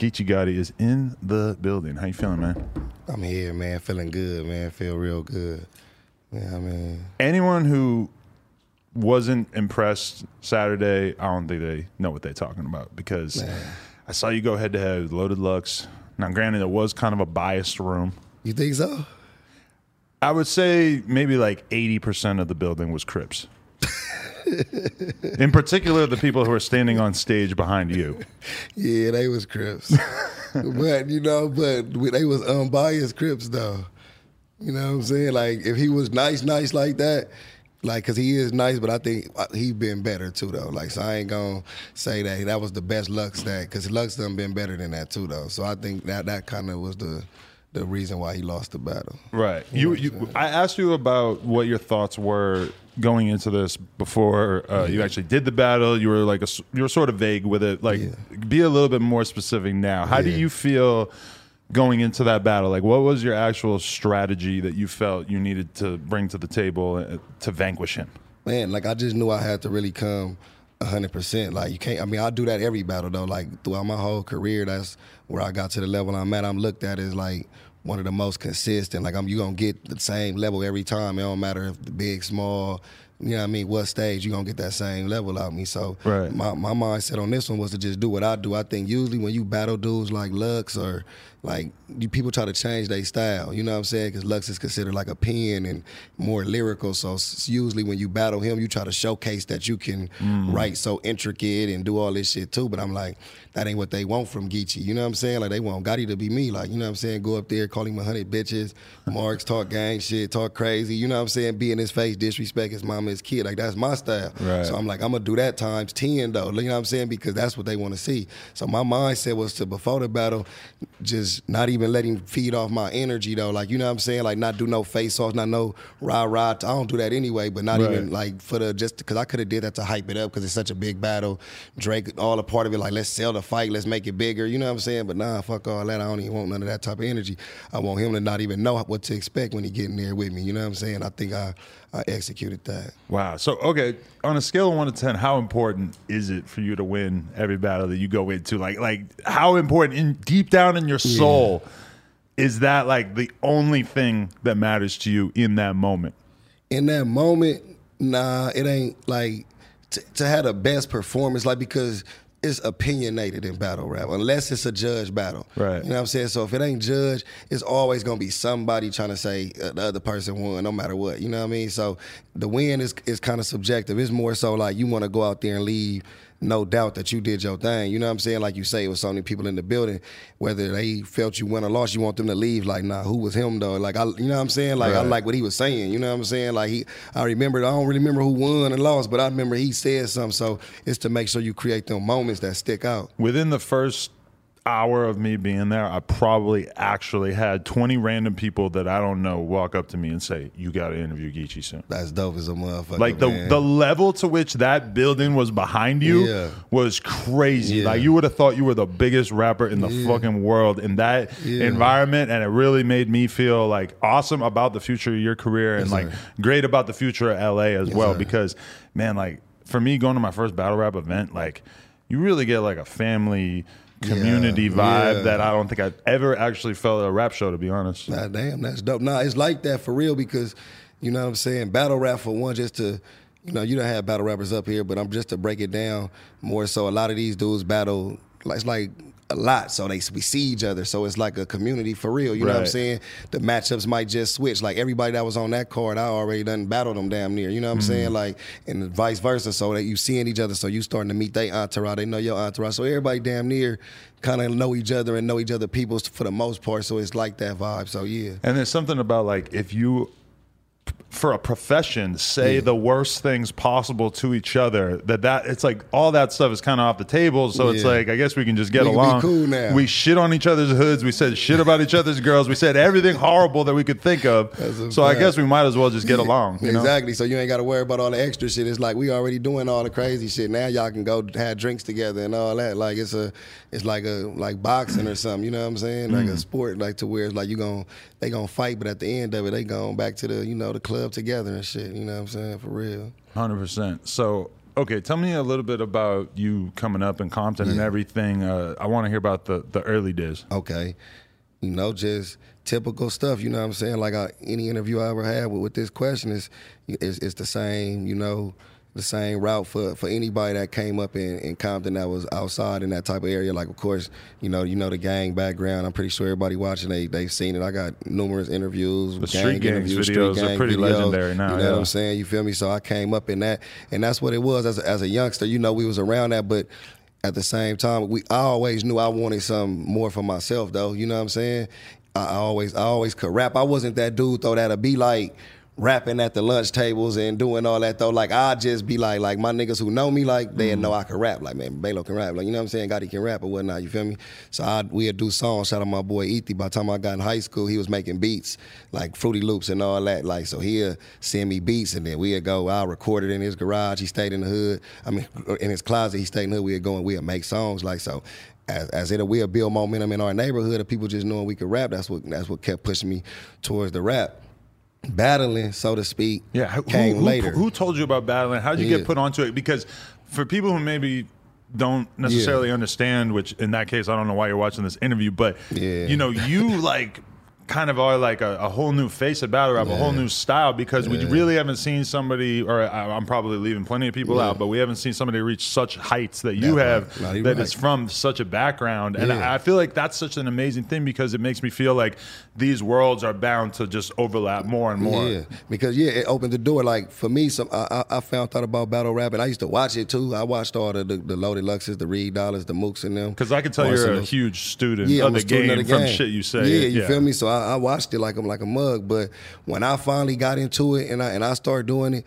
Geechee Gotti is in the building. How you feeling, man? I'm here, man. Feeling good, man. Feel real good. Yeah, I mean, Anyone who wasn't impressed Saturday, I don't think they know what they're talking about because I saw you go head to head with Loaded Lux. Now, granted, it was kind of a biased room. you think so? I would say maybe like 80% of the building was Crips. In particular, the people who are standing on stage behind you. Yeah, they was Crips. but you know, but they was unbiased Crips though. You know what I'm saying? Like if he was nice, nice like that, like because he is nice, but I think uh, he been better too though. Like so, I ain't gonna say that that was the best Lux that because Lux done been better than that too though. So I think that that kind of was the the reason why he lost the battle. Right. You, you. I asked you about what your thoughts were going into this before uh, you actually did the battle. You were like a, you were sort of vague with it. Like, be a little bit more specific now. How do you feel going into that battle? Like, what was your actual strategy that you felt you needed to bring to the table uh, to vanquish him? man, like I just knew I had to really come hundred percent. Like you can't. I mean, I do that every battle though. Like throughout my whole career, that's where I got to the level I'm at. I'm looked at as like one of the most consistent. Like I'm, you gonna get the same level every time. It don't matter if the big, small. You know what I mean? What stage you gonna get that same level out of me? So Right. my my mindset on this one was to just do what I do. I think usually when you battle dudes like Lux or like you, people try to change their style. You know what I'm saying? Because Lux is considered like a pen and more lyrical. So usually when you battle him, you try to showcase that you can mm. write so intricate and do all this shit too. But I'm like, that ain't what they want from Geechee. You know what I'm saying? Like they want Gotti to be me. Like you know what I'm saying? Go up there, call him a hundred bitches, marks, talk gang shit, talk crazy. You know what I'm saying? Be in his face, disrespect his mama, his kid. Like that's my style. Right. So I'm like, I'm gonna do that times ten though. You know what I'm saying? Because that's what they want to see. So my mindset was to before the battle, just not even let him feed off my energy though. Like you know what I'm saying? Like not do no face offs, not no rah rah. I don't do that anyway. But not Right. even like for the just because I could have did that to hype it up because it's such a big battle. Drake all a part of it. Like let's sell the fight, let's make it bigger. You know what I'm saying? But nah, fuck all that. I don't even want none of that type of energy. I want him to not even know what to expect when he get in there with me. You know what I'm saying? I think I I executed that. Wow. So, okay, on a scale of one to ten, how important is it for you to win every battle that you go into? Like, like how important in deep down in your soul is that like the only thing that matters to you in that moment? in that moment, nah, it ain't like t- to have the best performance, like because it's opinionated in battle rap, unless it's a judge battle. Right. You know what I'm saying? So if it ain't judge, it's always gonna be somebody trying to say uh, the other person won, no matter what. You know what I mean? So the win is is kind of subjective. It's more so like you want to go out there and leave. No doubt that you did your thing. You know what I'm saying? Like you say, it was so many people in the building. Whether they felt you win or lost, you want them to leave. Like, nah, who was him though? Like, I, you know what I'm saying? Like, I like what he was saying. You know what I'm saying? Like, he, I remember. I don't really remember who won and lost, but I remember he said something. So it's to make sure you create them moments that stick out. Within the first hour of me being there, I probably actually had 20 random people that I don't know walk up to me and say, You got to interview Geechee soon. That's dope as a motherfucker. Like the man. the level to which that building was behind you Yeah. was crazy. Yeah. Like you would have thought you were the biggest rapper in the fucking world in that environment, and it really made me feel like awesome about the future of your career and like great about the future of LA as well. sir. Because man, like for me going to my first battle rap event, like you really get like a family community Yeah. vibe Yeah. that I don't think I've ever actually felt at a rap show. To be honest, Nah, damn, that's dope. Nah, it's like that for real because, you know what I'm saying? Battle rap for one, just to, you know, you don't have battle rappers up here, but I'm just to break it down more so. A lot of these dudes battle, like, it's like a lot, so they we see each other. So it's like a community for real. You know what I'm saying? The matchups might just switch. Like everybody that was on that card, I already done battled them damn near. You know what I'm Mm-hmm. saying? Like and vice versa. So that you seeing each other, so you starting to meet their entourage. They know your entourage. So everybody damn near kind of know each other and know each other people for the most part. So it's like that vibe. So yeah. And there's something about like if you, for a profession, say the worst things possible to each other, that that it's like all that stuff is kind of off the table. So it's like I guess we can just get We along. cool now. We shit on each other's hoods. We said shit about each other's girls. We said everything horrible that we could think of. So I guess we might as well just get along. You know? exactly. So you ain't got to worry about all the extra shit. It's like we already doing all the crazy shit. Now y'all can go have drinks together and all that. Like it's a, it's like a like boxing or something. You know what I'm saying? Like a mm. sport, like to where it's like you gon' they gonna fight, but at the end of it, they going back to the you know the club together and shit. You know what I'm saying? For real. Hundred percent. So, okay, tell me a little bit about you coming up in Compton and everything. Uh, I want to hear about the the early days. Okay. You know, just typical stuff. You know what I'm saying? Like I, any interview I ever had with, with this question is, is, is the same. You know, the same route for, for anybody that came up in, in Compton that was outside in that type of area. Like, of course, you know, you know the gang background. I'm pretty sure everybody watching they they've seen it. I got numerous interviews, The street gangs interviews, videos are pretty legendary now, You know yeah. what I'm saying? You feel me? So I came up in that, and that's what it was as a, as a youngster. You know, we was around that, but at the same time, we I always knew I wanted something more for myself, though. You know what I'm saying? I, I always I always could rap. I wasn't that dude though that'd be like rapping at the lunch tables and doing all that though. Like I'd just be like like my niggas who know me like they mm. know I can rap. Like man, Balo can rap. Like you know what I'm saying? Gotti can rap or whatnot. You feel me? So I we'd do songs. Shout out my boy Ethi. By the time I got in high school, he was making beats like Fruity Loops and all that. Like so he'd send me beats and then we'd go. I recorded in his garage. He stayed in the hood. I mean in his closet. He stayed in the hood. We'd go and we'd make songs like so. As, as it we'll build momentum in our neighborhood of people just knowing we could rap. That's what that's what kept pushing me towards the rap. Battling, so to speak, Yeah, who, came who, later. Who told you about battling? How did you Yeah. get put onto it? Because for people who maybe don't necessarily understand, which in that case I don't know why you're watching this interview, but Yeah. you know, you like kind of are like a, a whole new face of battle rap, a whole new style because we really haven't seen somebody, or I, I'm probably leaving plenty of people out, but we haven't seen somebody reach such heights that you That have right. No, that right. is from such a background. And I, I feel like that's such an amazing thing because it makes me feel like these worlds are bound to just overlap more and more. Yeah, because yeah, it opened the door. Like for me, some I, I found out about battle rap, and I used to watch it too. I watched all the the, the Loaded Luxes, the Reed Dollaz, the Mooks, and them. Because I can tell you're a huge student yeah, of the game of the from shit you say. Yeah, you feel me? So I, I watched it like I'm like a mug. But when I finally got into it and I and I started doing it,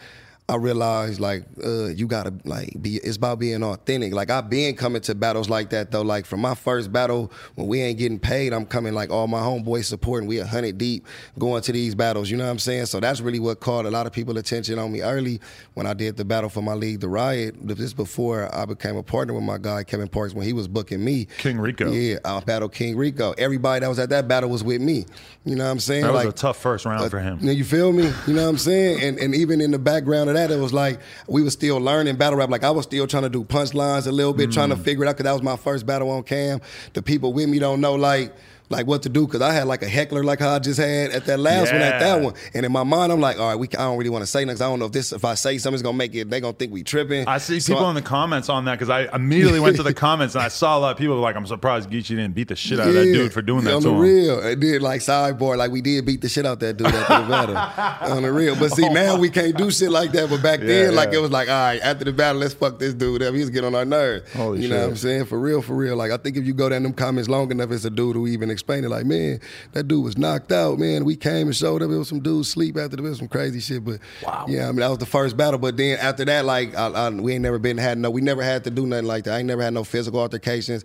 I realized like uh, you gotta like be. It's about being authentic. Like I've been coming to battles like that though. Like from my first battle when we ain't getting paid, I'm coming like all my homeboys supporting. We a hundred deep going to these battles. You know what I'm saying? So that's really what caught a lot of people attention on me early when I did the battle for my league, the Riot. This before I became a partner with my guy Kevin Parks when he was booking me. King Rico. Yeah, I battled King Rico. Everybody that was at that battle was with me. You know what I'm saying? That was like, a tough first round for him. you feel me? You know what I'm saying? And and even in the background of that, it was like we were still learning battle rap. Like I was still trying to do punchlines a little bit, trying to Mm. figure it out because that was my first battle on cam. The people with me don't know like like what to do because I had like a heckler like how I just had at that last one at that one. And in my mind, I'm like, all right, we I don't really want to say nothing. I don't know if this if I say something's gonna make it. They gonna think we tripping. I see So people I- in the comments on that because I immediately went to the comments and I saw a lot of people like, I'm surprised Geechee didn't beat the shit out of that dude for doing that on to the him. real. It did like sideboard, like we did beat the shit out that dude after the battle on the real. But see, oh now we can't do shit like that. But back then, Yeah, like it was like, all right, after the battle, let's fuck this dude up. He was getting on our nerves. Holy you know what I'm saying? For real, for real. Like I think if you go down them comments long enough, it's a dude who even it. Like, man, that dude was knocked out. Man, we came and showed up. It was some dudes sleep after the some crazy shit. But Wow. yeah, I mean that was the first battle. But then after that, like I, I, we ain't never been had no. We never had to do nothing like that. I ain't never had no physical altercations.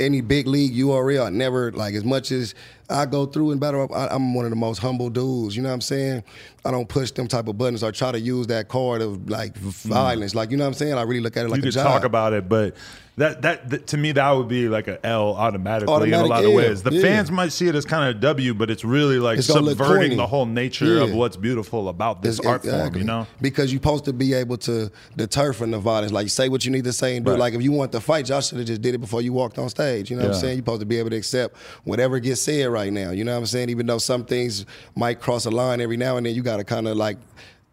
Any big league URL, I never like as much as I go through and battle. I, I'm one of the most humble dudes. You know what I'm saying? I don't push them type of buttons or try to use that card of like violence. Like you know what I'm saying? I really look at it like Mm. you a job. talk about it, but that, that that to me that would be like an L automatically in a Automatic lot of ways. The yeah. fans might see it as kind of a W, but it's really like It's subverting the whole nature of what's beautiful about this It's- art form. You know, because you're supposed to be able to deter from the violence. Like say what you need to say and do. Right. Like if you want to fight, y'all should have just did it before you walked on stage. You know what I'm saying? You're supposed to be able to accept whatever gets said right now. You know what I'm saying? Even though some things might cross a line every now and then, you got to kind of like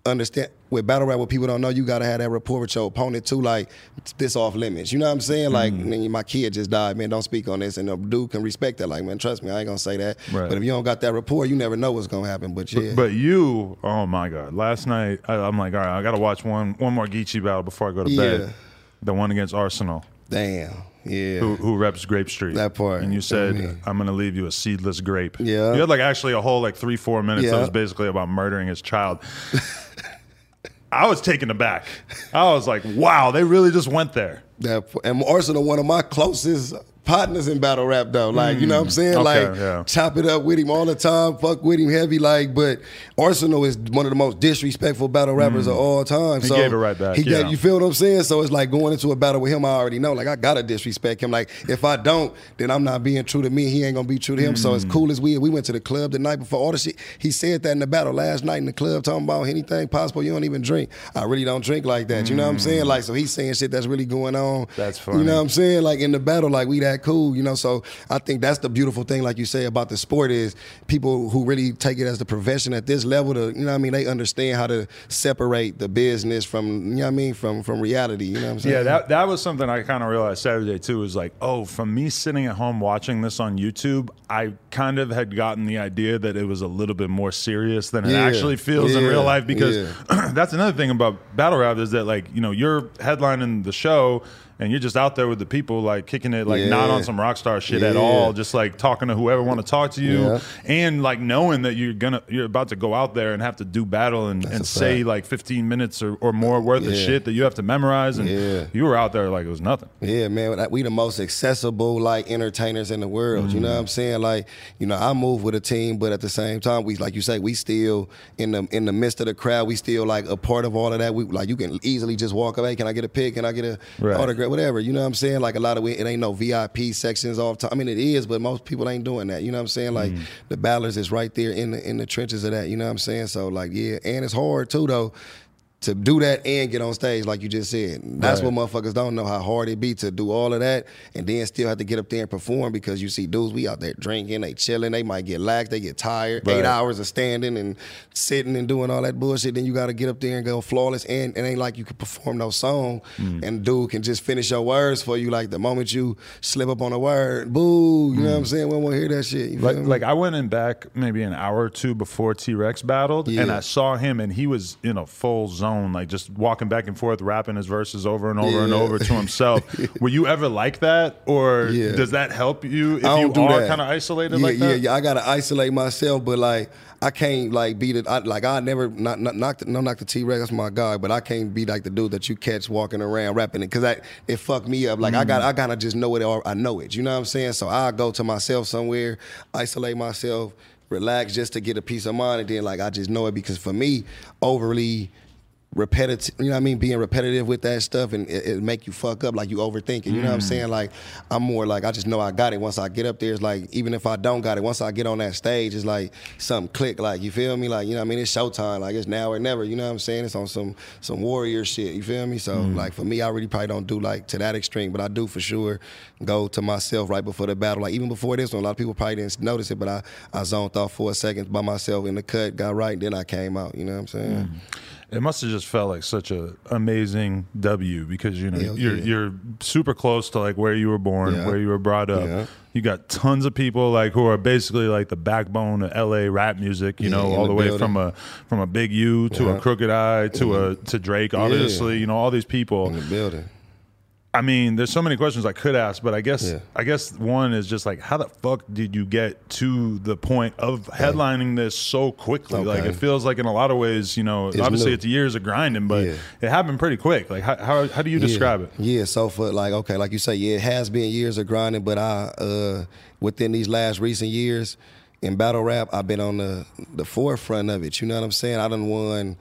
understand with battle rap, what people don't know, you gotta have that rapport with your opponent too. Like this off limits. You know what I'm saying? Like Mm. man, my kid just died, man. Don't speak on this, and the dude can respect that. Like man, trust me, I ain't gonna say that. Right. But if you don't got that rapport, you never know what's gonna happen. But yeah, But you, oh my god! Last night, I, I'm like, all right, I got to watch one one more Geechee battle before I go to Yeah. bed. The one against Arsenal, damn, yeah. who, who reps Grape Street. That part. And you said, Yeah. I'm going to leave you a seedless grape. Yeah. You had like actually a whole like three four minutes that Yeah. was basically about murdering his child. I was taken aback. I was like, wow, they really just went there. That and Arsenal, one of my closest partners in battle rap, though. Like, you know what I'm saying? Okay, like, yeah. chop it up with him all the time, fuck with him heavy. Like, but Arsenal is one of the most disrespectful battle rappers of all time. Mm. He so gave it right back, He yeah. gave, you feel what I'm saying? So it's like going into a battle with him. I already know. Like, I gotta disrespect him. Like, if I don't, then I'm not being true to me. He ain't gonna be true to him. So Mm. as cool as we we went to the club the night before all the shit. He said that in the battle last night in the club, talking about anything possible. You don't even drink. I really don't drink like that. You know what I'm saying? Like, so he's saying shit that's really going on. That's funny. You know what I'm saying? Like in the battle, like we that cool, you know. So I think that's the beautiful thing, like you say about the sport, is people who really take it as the profession at this level. To you know, what I mean, they understand how to separate the business from you know, what I mean, from from reality. You know what I'm saying? Yeah, that that was something I kind of realized Saturday too. Is like, oh, from me sitting at home watching this on YouTube, I kind of had gotten the idea that it was a little bit more serious than it Yeah, actually feels in real life. Because yeah. that's another thing about battle rap is that like you know you're headlining the show. And you're just out there with the people, like kicking it, like not on some rock star shit at all. Just like talking to whoever want to talk to you, Yeah. and like knowing that you're gonna, you're about to go out there and have to do battle and, and say fact. like 15 minutes or, or more worth of shit that you have to memorize. And Yeah. you were out there like it was nothing. Yeah, man, we the most accessible like entertainers in the world. You know what I'm mm. saying? Like, you know, I move with a team, but at the same time, we like you say, we still in the in the midst of the crowd. We still like a part of all of that. We like you can easily just walk away. Can I get a pic? Can I get a Right. autograph? Whatever. You know what I'm saying? Like a lot of it, it ain't no VIP sections all the time. I mean, it is, but most people ain't doing that. You know what I'm saying? Like mm. the battlers is right there in the in the trenches of that. You know what I'm saying? So like, yeah, and it's hard too though to do that and get on stage like you just said. That's Right. what motherfuckers don't know how hard it be to do all of that and then still have to get up there and perform because you see dudes we out there drinking, they chilling, they might get lax, they get tired. Right. Eight hours of standing and sitting and doing all that bullshit. Then you got to get up there and go flawless. And it ain't like you can perform no song Mm. and dude can just finish your words for you. Like the moment you slip up on a word, boo. You know what I'm saying? We don't hear that shit. Mm. Like, like I went in back maybe an hour or two before T Rex battled, and I saw him, and he was in a full zone, like just walking back and forth, rapping his verses over and over and over to himself. Were you ever like that, or Yeah. does that help you if you are that. kind of isolated yeah, like yeah, that? Yeah, yeah, I gotta isolate myself, but like I can't like be the I, like I never not, not knock the, no knock the T Rex. That's my guy, but I can't be like the dude that you catch walking around rapping it because that it fucked me up. Like I got I mm. gotta just know it or I know it. You know what I'm saying? So I go to myself somewhere, isolate myself, relax just to get a peace of mind, and then like I just know it because for me overly repetitive, you know what I mean? Being repetitive with that stuff and it, it make you fuck up, like you overthinking. You know what I'm mm. saying? Like I'm more like I just know I got it. Once I get up there, it's like even if I don't got it, once I get on that stage, it's like something click. Like you feel me? Like you know what I mean? It's showtime. Like it's now or never. You know what I'm saying? It's on some some warrior shit. You feel me? So mm. like for me, I really probably don't do like to that extreme, but I do for sure go to myself right before the battle. Like even before this one, a lot of people probably didn't notice it, but I I zoned off for a second by myself in the cut, got right, then I came out. You know what I'm saying? Mm. It must have just felt like such a amazing W because you know Hell you're yeah. you're super close to like where you were born, Yeah. where you were brought up. Yeah. You got tons of people like who are basically like the backbone of LA rap music. You Yeah, know, all the the, way from a from a Big U to a Crooked I to a mm-hmm. to Drake. Obviously, you know all these people. In the building. I mean, there's so many questions I could ask, but I guess Yeah. I guess one is just like, how the fuck did you get to the point of headlining this so quickly? Like, it feels like in a lot of ways, you know, obviously new. it's years of grinding, but Yeah. it happened pretty quick. Like, how how, how do you describe it? Yeah, so for like okay, like you say, yeah, it has been years of grinding, but I uh within these last recent years in battle rap, I've been on the the forefront of it. You know what I'm saying? I done won.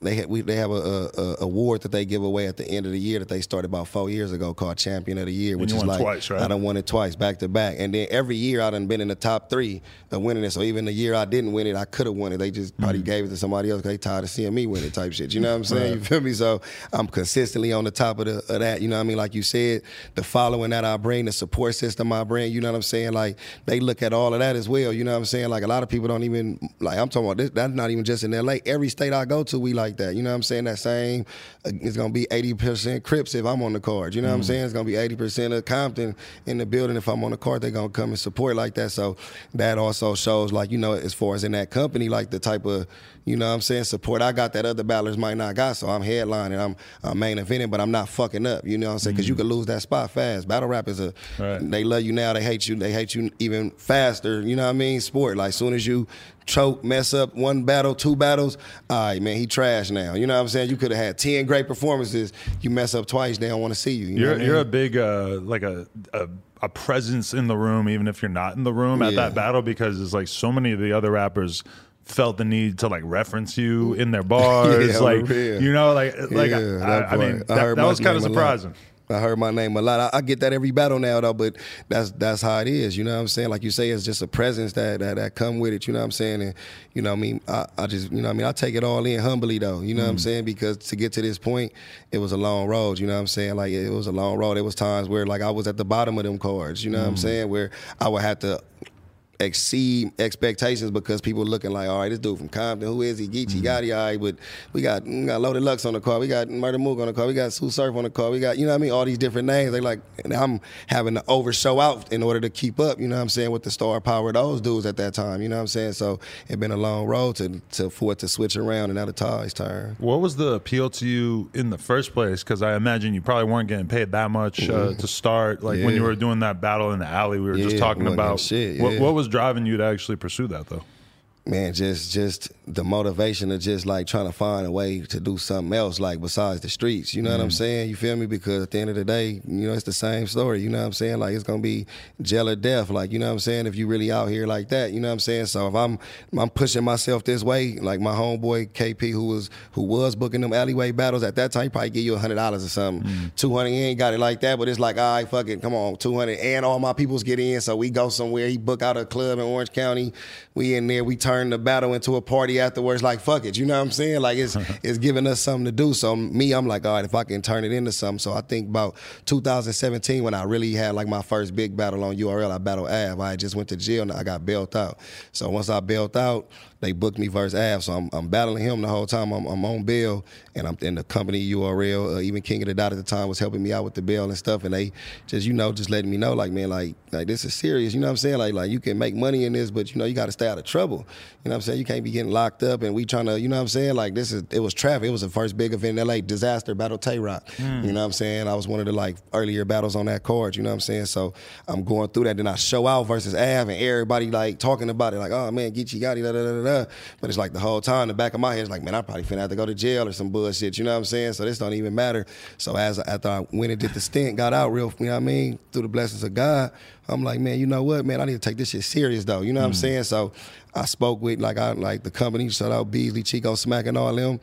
They we, they have a, a, a award that they give away at the end of the year that they started about four years ago called Champion of the Year, which is like twice, right? I done won it twice back to back, and then every year I done been in the top three of winning it. So even the year I didn't win it, I could have won it. They just probably gave it to somebody else. 'cause They tired of seeing me win it, type shit. You know what I'm saying? You feel me? So I'm consistently on the top of, the, of that. You know what I mean? Like you said, the following that I bring, the support system I bring. You know what I'm saying? Like they look at all of that as well. You know what I'm saying? Like a lot of people don't even like. I'm talking about this. That's not even just in L.A. Every state I go to, we like like that. You know what I'm saying? That same, uh, it's gonna be 80% Crips if I'm on the card. You know what I'm saying? It's gonna be 80% of Compton in the building if I'm on the card. They're gonna come and support like that. So that also shows like you know as far as in that company like the type of you know what I'm saying support I got that other battlers might not got. So I'm headlining, I'm, I'm main eventing, but I'm not fucking up. You know what I'm saying? Because you could lose that spot fast. Battle rap is a Right. they love you now, they hate you, they hate you even faster. You know what I mean? Sport like soon as you choke, mess up one battle, two battles, all right, man, he trash now. You know what I'm saying? You could have had ten great performances. You mess up twice, they don't want to see you. you know You're you're a mean? big uh, like a, a a presence in the room, even if you're not in the room at Yeah. that battle, because it's like so many of the other rappers felt the need to like reference you in their bars, Yeah, like you know, like like Yeah, I, I mean part. that, heard that was kind of name a lot. surprising. I heard my name a lot. I, I get that every battle now though, but that's that's how it is. You know what I'm saying? Like you say, it's just a presence that that, that come with it. You know what I'm saying? And you know, what I mean, I, I just you know, what I mean, I take it all in humbly though. You know what I'm mm. saying? Because to get to this point, it was a long road. You know what I'm saying? Like it was a long road. There was times where like I was at the bottom of them cards. You know what I'm mm. saying? Where I would have to exceed expectations because people looking like, all right, this dude from Compton, who is he? Geechee Gotti, all right, but we got we got Loaded Lux on the car, we got Murda Mook on the car, we got Sue Surf on the car, we got, you know what I mean, all these different names. They like, and I'm having to overshow out in order to keep up, you know what I'm saying, with the star power of those dudes at that time, you know what I'm saying? So it's been a long road to, to for it to switch around and now the tide's turn. What was the appeal to you in the first place? Because I imagine you probably weren't getting paid that much uh, to start. Like when you Mm-hmm. Were doing that battle in the alley, we were just talking about. shit, what, what was driving you to actually pursue that, though? Man, just just the motivation of just like trying to find a way to do something else, like besides the streets. You know what I'm mm. saying? You feel me? Because at the end of the day, you know, it's the same story. You know what I'm saying? Like it's gonna be jail or death. Like you know what I'm saying? If you really out here like that, you know what I'm saying? So if I'm I'm pushing myself this way, like my homeboy KP, who was who was booking them alleyway battles at that time, he probably give you hundred dollars or something. Mm. Two hundred, ain't got it like that, but it's like, all right, fuck it, come on, two hundred, and all my peoples get in. So we go somewhere. He book out a club in Orange County. We in there. We turn the battle into a party afterwards. Like fuck it, you know what I'm saying? Like it's it's giving us something to do. So me, I'm like, all right, if I can turn it into something. So I think about 2017 when I really had like my first big battle on URL. I battled Av. I just went to jail and I got bailed out. So once I bailed out, they booked me versus Av. So I'm, I'm battling him the whole time. I'm, I'm on bail and I'm in the company URL. Uh, even King of the Dot at the time was helping me out with the bail and stuff. And they just, you know, just letting me know, like, man, like, like this is serious. You know what I'm saying? Like, like you can make money in this, but you know, you got to stay out of trouble. You know what I'm saying? You can't be getting locked up and we trying to, you know what I'm saying? Like this is, it was traffic. It was the first big event in LA, disaster battle Tay Roc. You know what I'm saying? I was one of the like earlier battles on that card. You know what I'm saying? So I'm going through that. Then I show out versus Av and everybody like talking about it, like, oh man, Geechee Gotti, da da da da. But it's like the whole time, the back of my head is like, man, I probably finna have to go to jail or some bullshit. You know what I'm saying? So this don't even matter. So as after I went and did the stint, got out real, you know what I mean, through the blessings of God, I'm like, man, you know what, man, I need to take this shit serious though. You know what I'm saying? So I spoke with like I like the company, shout out Beasley, Chico, Smack, and all them,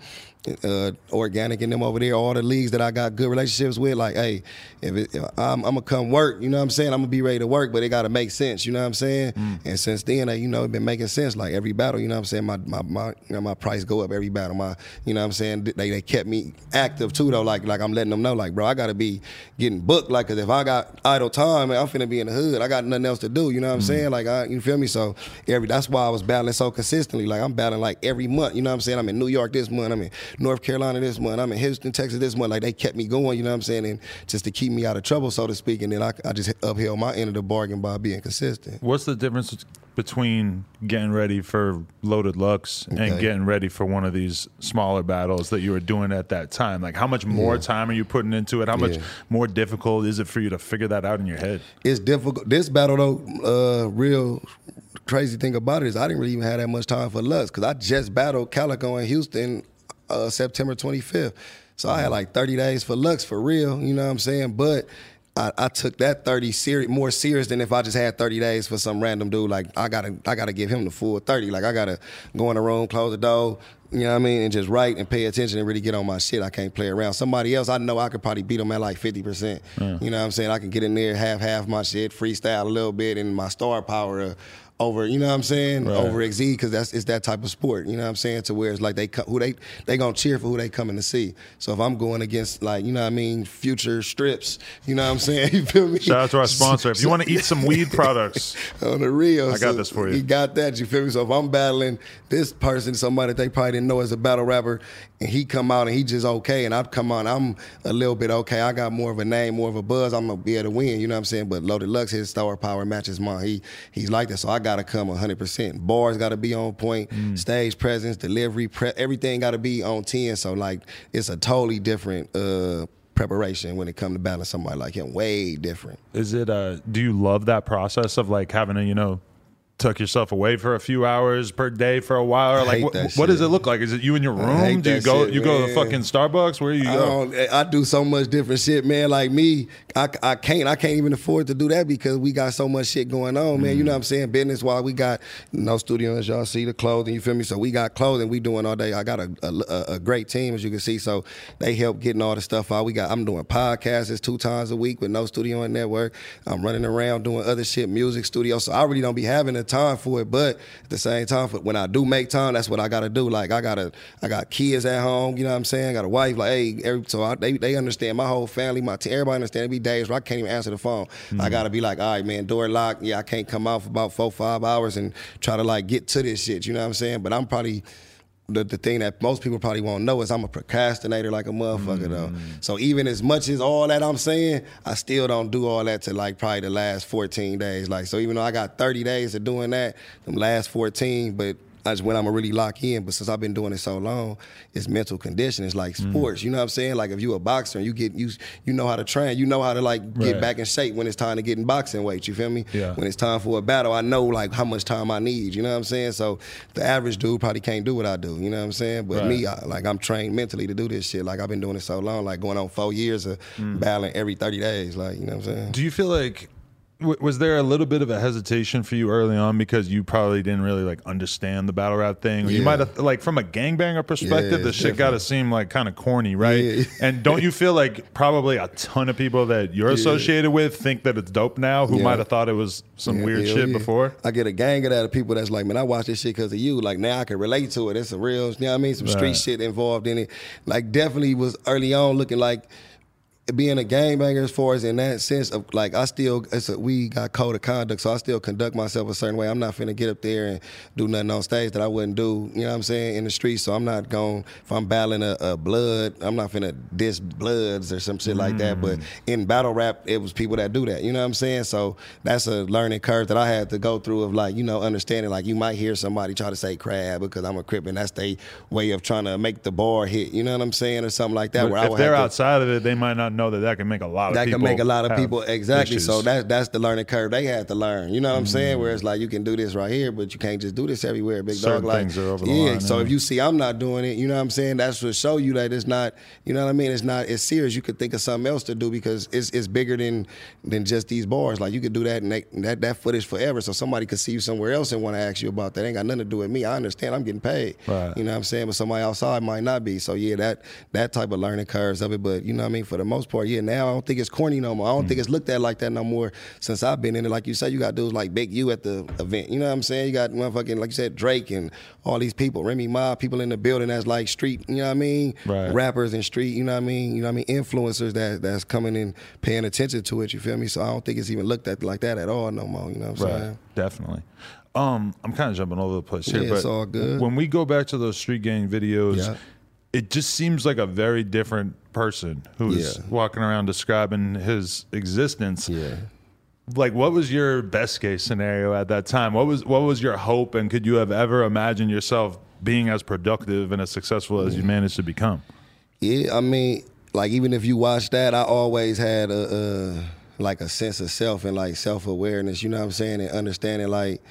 uh, Organik and them over there, all the leagues that I got good relationships with. Like, hey, if, it, if I'm, I'm gonna come work, you know what I'm saying? I'm gonna be ready to work, but it gotta make sense. You know what I'm saying? And since then, you know, it been making sense. Like every battle, you know what I'm saying? My my my, you know, my price go up every battle. My, you know what I'm saying? They they kept me active too though. Like like I'm letting them know, like, bro, I gotta be getting booked. Like, cause if I got idle time, man, I'm finna be in the hood. I got nothing else to do. You know what I'm mm-hmm. saying? Like, I, you feel me? So every that's why I was battling so consistently. Like I'm battling like every month. You know what I'm saying? I'm in New York this month. I'm in North Carolina this month. I'm in Houston, Texas this month. Like they kept me going. You know what I'm saying? And just to keep me out of trouble, so to speak. And then I, I just upheld my end of the bargain by being consistent. What's the difference between getting ready for Loaded Lux and getting ready for one of these smaller battles that you were doing at that time? Like, how much more time are you putting into it? How much Yeah. more difficult is it for you to figure that out in your head? it's difficult. This battle though, uh, real crazy thing about it is I didn't really even have that much time for Lux because I just battled Calicoe in Houston uh, September 25th. So I had like 30 days for Lux for real, you know what I'm saying? But I, I took that 30 seri- more serious than if I just had 30 days for some random dude. Like I gotta I gotta give him the full 30. Like I gotta go in the room, close the door, you know what I mean, and just write and pay attention and really get on my shit. I can't play around. Somebody else, I know I could probably beat them at like 50%. You know what I'm saying? I can get in there, half half my shit, freestyle a little bit, and my star power uh, over, you know what I'm saying? Right. Over XZ because that's it's that type of sport. You know what I'm saying? To where it's like they who they they gonna cheer for who they coming to see. So if I'm going against like you know what I mean, future strips, you know what I'm saying? You feel me? Shout out to our sponsor. If you want to eat some weed products, on the real. I got this for you. He got that. You feel me? So if I'm battling this person, somebody that they probably didn't know as a battle rapper, and he come out and he just okay, and I come on, I'm a little bit okay. I got more of a name, more of a buzz. I'm gonna be able to win. You know what I'm saying? But Loaded Lux, his star power matches mine. He he's like that, so I gotta come 100. percent Bars gotta be on point. Stage presence, delivery, pre- everything gotta be on 10. So like, it's a totally different. uh preparation when it comes to battling somebody like him way different Is it? Uh, do you love that process of like having to, you know, tuck yourself away for a few hours per day for a while, or like what, what does it look like? Is it you in your room? Do you go? shit, you go to the fucking Starbucks? Where you I, go? don't, eh, I do so much different shit, man. Like me, I, I can't I can't even afford to do that because we got so much shit going on, man. You know mm. what I'm saying? Business wise, we got no studio as y'all see the clothing. You feel me? So we got clothing we doing all day. I got a, a, a great team as you can see. So they help getting all the stuff out. We got I'm doing podcasts two times a week with no studio and network. I'm running around doing other shit, music studio. So I really don't be having the time for it. But at the same time, for when I do make time, that's what I got to do. Like I gotta I got kids at home. You know what I'm saying? I got a wife. Like hey, every, so I, they they understand my whole family, my team, everybody understand. It be days where I can't even answer the phone. I mm-hmm. gotta be like, all right, man, door locked. Yeah, I can't come out for about four five hours and try to like get to this shit. You know what I'm saying? But I'm probably the, the thing that most people probably won't know is I'm a procrastinator like a motherfucker though. Mm. So even as much as all that I'm saying, I still don't do all that to like probably the last 14 days. Like so even though I got 30 days of doing that, them last 14, but that's when I'm really lock in. But since I've been doing it so long, it's mental condition. It's like sports. You know what I'm saying? Like if you a boxer and you get you you know how to train, you know how to like get Right. back in shape when it's time to get in boxing weight. You feel me? Yeah. When it's time for a battle, I know like how much time I need. You know what I'm saying? So the average dude probably can't do what I do. You know what I'm saying? But Right. me, I, like I'm trained mentally to do this shit. Like I've been doing it so long, like going on four years of Mm. battling every 30 days. Like you know what I'm saying? Do you feel like w- was there a little bit of a hesitation for you early on because you probably didn't really like understand the battle rap thing? Or you Yeah. might have like from a gangbanger perspective, Yeah, the shit got to seem like kind of corny, right? Yeah. and don't you feel like probably a ton of people that you're associated with think that it's dope now who Yeah. might have thought it was some weird hell shit yeah. before? I get a gang of that of people that's like, man, I watch this shit because of you. Like now I can relate to it. It's a real, you know what I mean? Some street Right. shit involved in it. Like definitely was early on looking like being a gangbanger as far as in that sense of like I still it's a, we got code of conduct, so I still conduct myself a certain way. I'm not finna get up there and do nothing on stage that I wouldn't do, you know what I'm saying, in the street. So I'm not going if I'm battling a, a blood, I'm not finna diss bloods or some shit like that. But mm. in battle rap, it was people that do that. You know what I'm saying? So that's a learning curve that I had to go through of like, you know, understanding like you might hear somebody try to say crab because I'm a crip and that's their way of trying to make the bar hit, you know what I'm saying? Or something like that. But where if they're have to- outside of it, they might not know that that can make a lot of that can make a lot of people exactly. So issues. that that's the learning curve they had to learn. You know what I'm Mm. saying? Where it's like you can do this right here, but you can't just do this everywhere, big Certain dog. Like things are over the yeah. line, so if you see I'm not doing it, you know what I'm saying? That's to show you that it's not. You know what I mean? It's not. It's serious. You could think of something else to do because it's it's bigger than than just these bars. Like you could do that and they, that that footage forever. So somebody could see you somewhere else and want to ask you about that. Ain't got nothing to do with me. I understand. I'm getting paid. Right. You know what I'm saying? But somebody outside might not be. So yeah, that that type of learning curves of it. But you know what I mean? For the most part, yeah. Now I don't think it's corny no more. I don't think it's looked at like that no more since I've been in it. Like you said, you got dudes like Big U at the event. You know what I'm saying? You got motherfucking like you said Drake and all these people, Remy Ma, people in the building that's like street. You know what I mean? Right. Rappers and street. You know what I mean? You know what I mean? Influencers that that's coming and paying attention to it. You feel me? So I don't think it's even looked at like that at all no more. You know what I'm Right, saying? definitely. Um, I'm kind of jumping all over the place here, Yeah, but it's all good. when we go back to those street gang videos, Yeah. It just seems like a very different person who's Yeah. walking around describing his existence. Yeah. Like, what was your best case scenario at that time? What was what was your hope, and could you have ever imagined yourself being as productive and as successful as you mm. managed to become? Yeah, I mean, like even if you watch that, I always had a, a like a sense of self and like self awareness. You know what I'm saying, and understanding like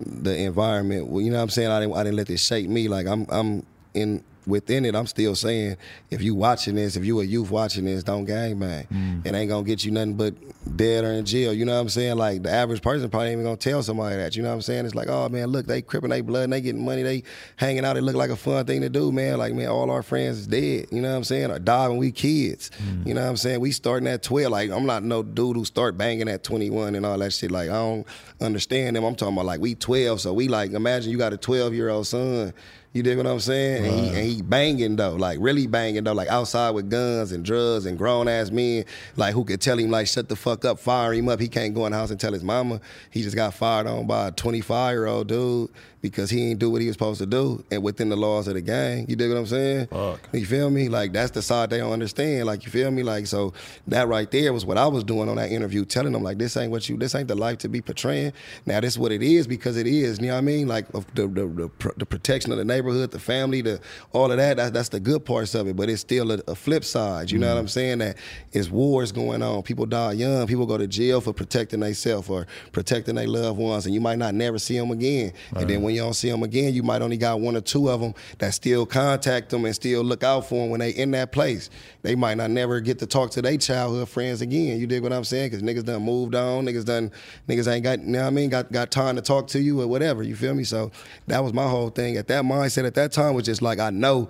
the environment. Well, you know what I'm saying. I didn't I didn't let this shape me. Like I'm I'm in within it. I'm still saying if you watching this, if you a youth watching this, don't gang bang. Mm. It ain't gonna get you nothing but dead or in jail. You know what I'm saying? Like the average person probably ain't even gonna tell somebody that. You know what I'm saying? It's like, oh man, look, they cripping they blood and they getting money, they hanging out. It look like a fun thing to do, man. Like man, all our friends is dead. You know what I'm saying? Or when we kids. Mm. You know what I'm saying? We starting at 12. Like I'm not no dude who start banging at 21 and all that shit. Like I don't understand them. I'm talking about like we 12, so we like imagine you got a 12 year old son You dig what I'm saying? And, he, and he banging though, like really banging though, like outside with guns and drugs and grown ass men, like who could tell him like shut the fuck up, fire him up. He can't go in the house and tell his mama. He just got fired on by a 25 year old dude because he ain't do what he was supposed to do and within the laws of the gang. You dig what I'm saying? Fuck. You feel me? Like that's the side they don't understand. Like you feel me? Like so that right there was what I was doing on that interview, telling them like this ain't what you, this ain't the life to be portraying. Now this what it is because it is. You know what I mean? Like the the, the, the protection of the neighborhood, the family, the all of that. that that's the good parts of it. But it's still a, a flip side. You know what mm. I'm saying? That is wars going on. People die young. People go to jail for protecting themselves or protecting their loved ones, and you might not never see them again. And then when you don't see them again, you might only got one or two of them that still contact them and still look out for them when they in that place. They might not never get to talk to their childhood friends again. You dig what I'm saying? Because niggas done moved on. Niggas done niggas ain't got you know what I mean got got time to talk to you or whatever. You feel me? So that was my whole thing. At that mindset at that time was just like I know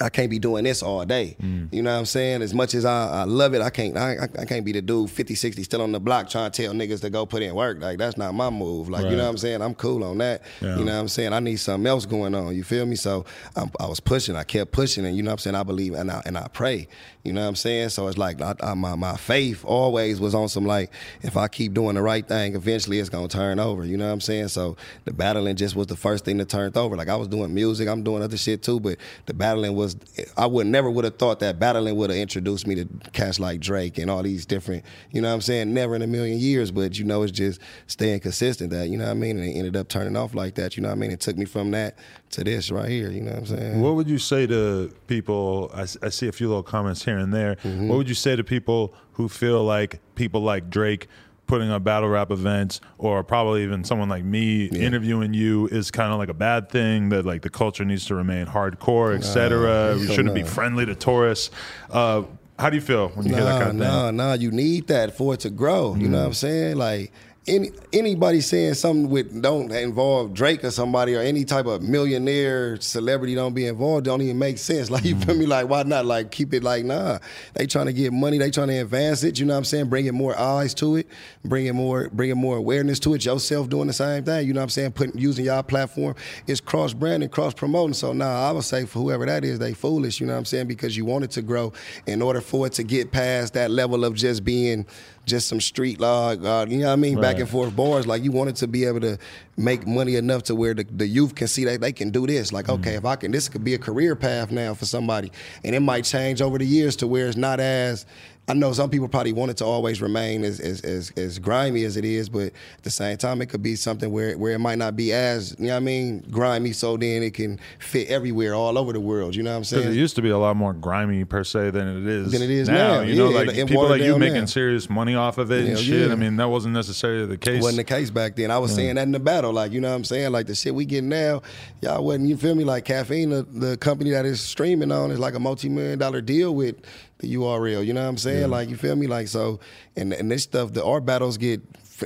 I can't be doing this all day. Mm. You know what I'm saying? As much as I, I love it, I can't I, I- can't be the dude 50, 60 still on the block trying to tell niggas to go put in work. Like that's not my move. Like you know what I'm saying? I'm cool on that. Yeah. You know what I'm saying? I need something else going on. You feel me? So I'm, I was pushing. I kept pushing, and you know what I'm saying? I believe and I and I pray. You know what I'm saying? So it's like I, I, my my faith always was on some like if I keep doing the right thing, eventually it's gonna turn over. You know what I'm saying? So the battling just was the first thing that turned over. Like I was doing music, I'm doing other shit too, but the battling was I would never would have thought that battling would have introduced me to cats like Drake and all these different. You know what I'm saying? Never in a million years, but you know it's just staying consistent. That you know what I mean? And it ended up turning off like that. You know what I mean? It took me from that to this right here. You know what I'm saying? What would you say to people? I, I see a few little comments here and there. Mm-hmm. What would you say to people who feel like people like Drake putting on battle rap events, or probably even someone like me interviewing you, is kind of like a bad thing? That like the culture needs to remain hardcore, etc. we shouldn't be friendly to tourists. Uh, how do you feel when you hear that Nah, kind of thing? nah, nah. You need that for it to grow. You know Mm. what I'm saying? Like any anybody saying something with don't involve Drake or somebody or any type of millionaire celebrity don't be involved don't even make sense. Like you feel Mm. me? Like why not? Like keep it like nah. They trying to get money. They trying to advance it. You know what I'm saying? Bringing more eyes to it. Bringing more bringing more awareness to it. Yourself doing the same thing. You know what I'm saying? Putting using y'all platform. It's cross branding, cross promoting. So nah, I would say for whoever that is, they foolish. You know what I'm saying? Because you want it to grow. In order for it to get past that level of just being just some street log, uh, you know what I mean? Back and forth bars. Like you wanted to be able to make money enough to where the, the youth can see that they can do this. Like, okay, if I can, this could be a career path now for somebody. And it might change over the years to where it's not as, I know some people probably want it to always remain as, as, as, as grimy as it is, but at the same time, it could be something where, where it might not be as, you know what I mean, grimy, so then it can fit everywhere, all over the world. You know what I'm saying? Because it used to be a lot more grimy per se than it is Than it is now, You know, like and- people like you making now. serious money off of it and shit. yeah. I mean, that wasn't necessarily the case. wasn't the case back then. I was saying that in the battle, like you know what I'm saying, like the shit we get now, y'all wasn't. You feel me? Like caffeine, the, the company that is streaming on is like a multi million dollar deal with the URL. You know what I'm saying? Like you feel me? Like so, and and this stuff, the our battles get.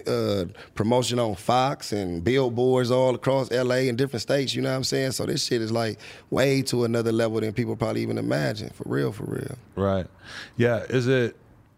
Uh, promotion on Fox and billboards all across LA and different states, you know what I'm saying? So this shit is like way to another level than people probably even imagine. For real, for real. Right. Yeah. Is it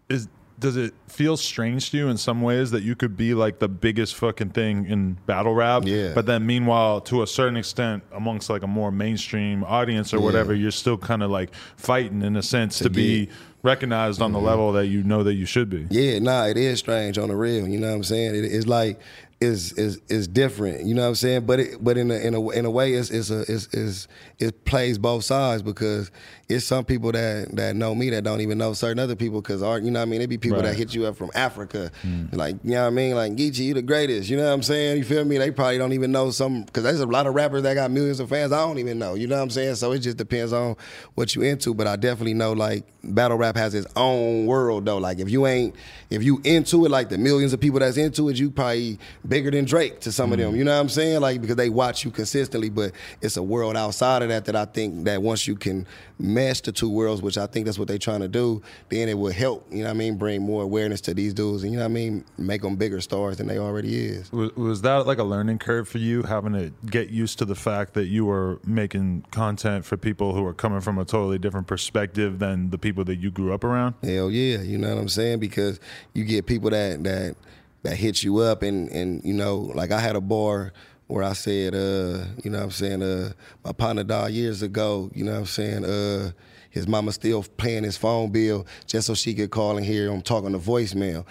is does it feel strange to you in some ways that you could be like the biggest fucking thing in battle rap? Yeah. But then meanwhile, to a certain extent, amongst like a more mainstream audience or whatever, you're still kind of like fighting in a sense to, be recognized on the mm-hmm. level that you know that you should be. Yeah, nah, it is strange on the real. You know what I'm saying? It, it's like is is is different. You know what I'm saying? But it but in a in a in a way, it's it's a it's, it's it plays both sides because it's some people that that know me that don't even know certain other people because art. You know what I mean? It be people that hit you up from Africa, mm. like you know what I mean? Like Geechee, you the greatest. You know what I'm saying? You feel me? They probably don't even know some because there's a lot of rappers that got millions of fans. I don't even know. You know what I'm saying? So it just depends on what you into. But I definitely know like battle rap has its own world though. Like if you ain't if you into it, like the millions of people that's into it, you probably bigger than Drake to some of them. Mm. You know what I'm saying? Like because they watch you consistently. But it's a world outside of that that I think that once you can mesh the two worlds, which I think that's what they're trying to do, then it will help. You know what I mean? Bring more awareness to these dudes, and you know what I mean? Make them bigger stars than they already is. Was, was that like a learning curve for you, having to get used to the fact that you were making content for people who are coming from a totally different perspective than the people that you grew up around? Hell yeah, you know what I'm saying? Because you get people that that that hit you up and and you know, like I had a bar where I said, uh, you know what I'm saying, uh, my partner died years ago, you know what I'm saying, uh, his mama still paying his phone bill just so she could call and hear him talking to voicemail.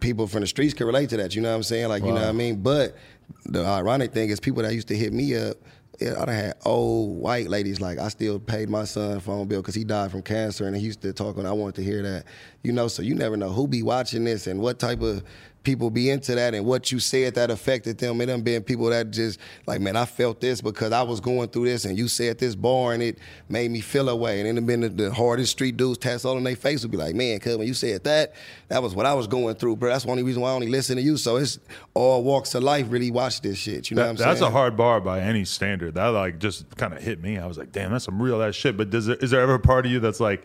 People from the streets can relate to that, you know what I'm saying? Like, you know what I mean? But the ironic thing is people that used to hit me up, yeah, I done had old white ladies like I still paid my son phone bill because he died from cancer and he used to talk and I wanted to hear that, you know. So you never know who be watching this and what type of people be into that and what you said that affected them. It done been people that just like, man, I felt this because I was going through this and you said this bar and it made me feel away. And then it been the, the hardest street dudes all on their face would be like, man, cuz when you said that, that was what I was going through, bro. That's the only reason why I only listen to you. So it's all walks of life really watch this shit. You know That- what I'm saying? that's a hard bar by any standard. That like just kind of hit me. I was like, damn, that's some real ass shit. But does there, is there ever a part of you that's like,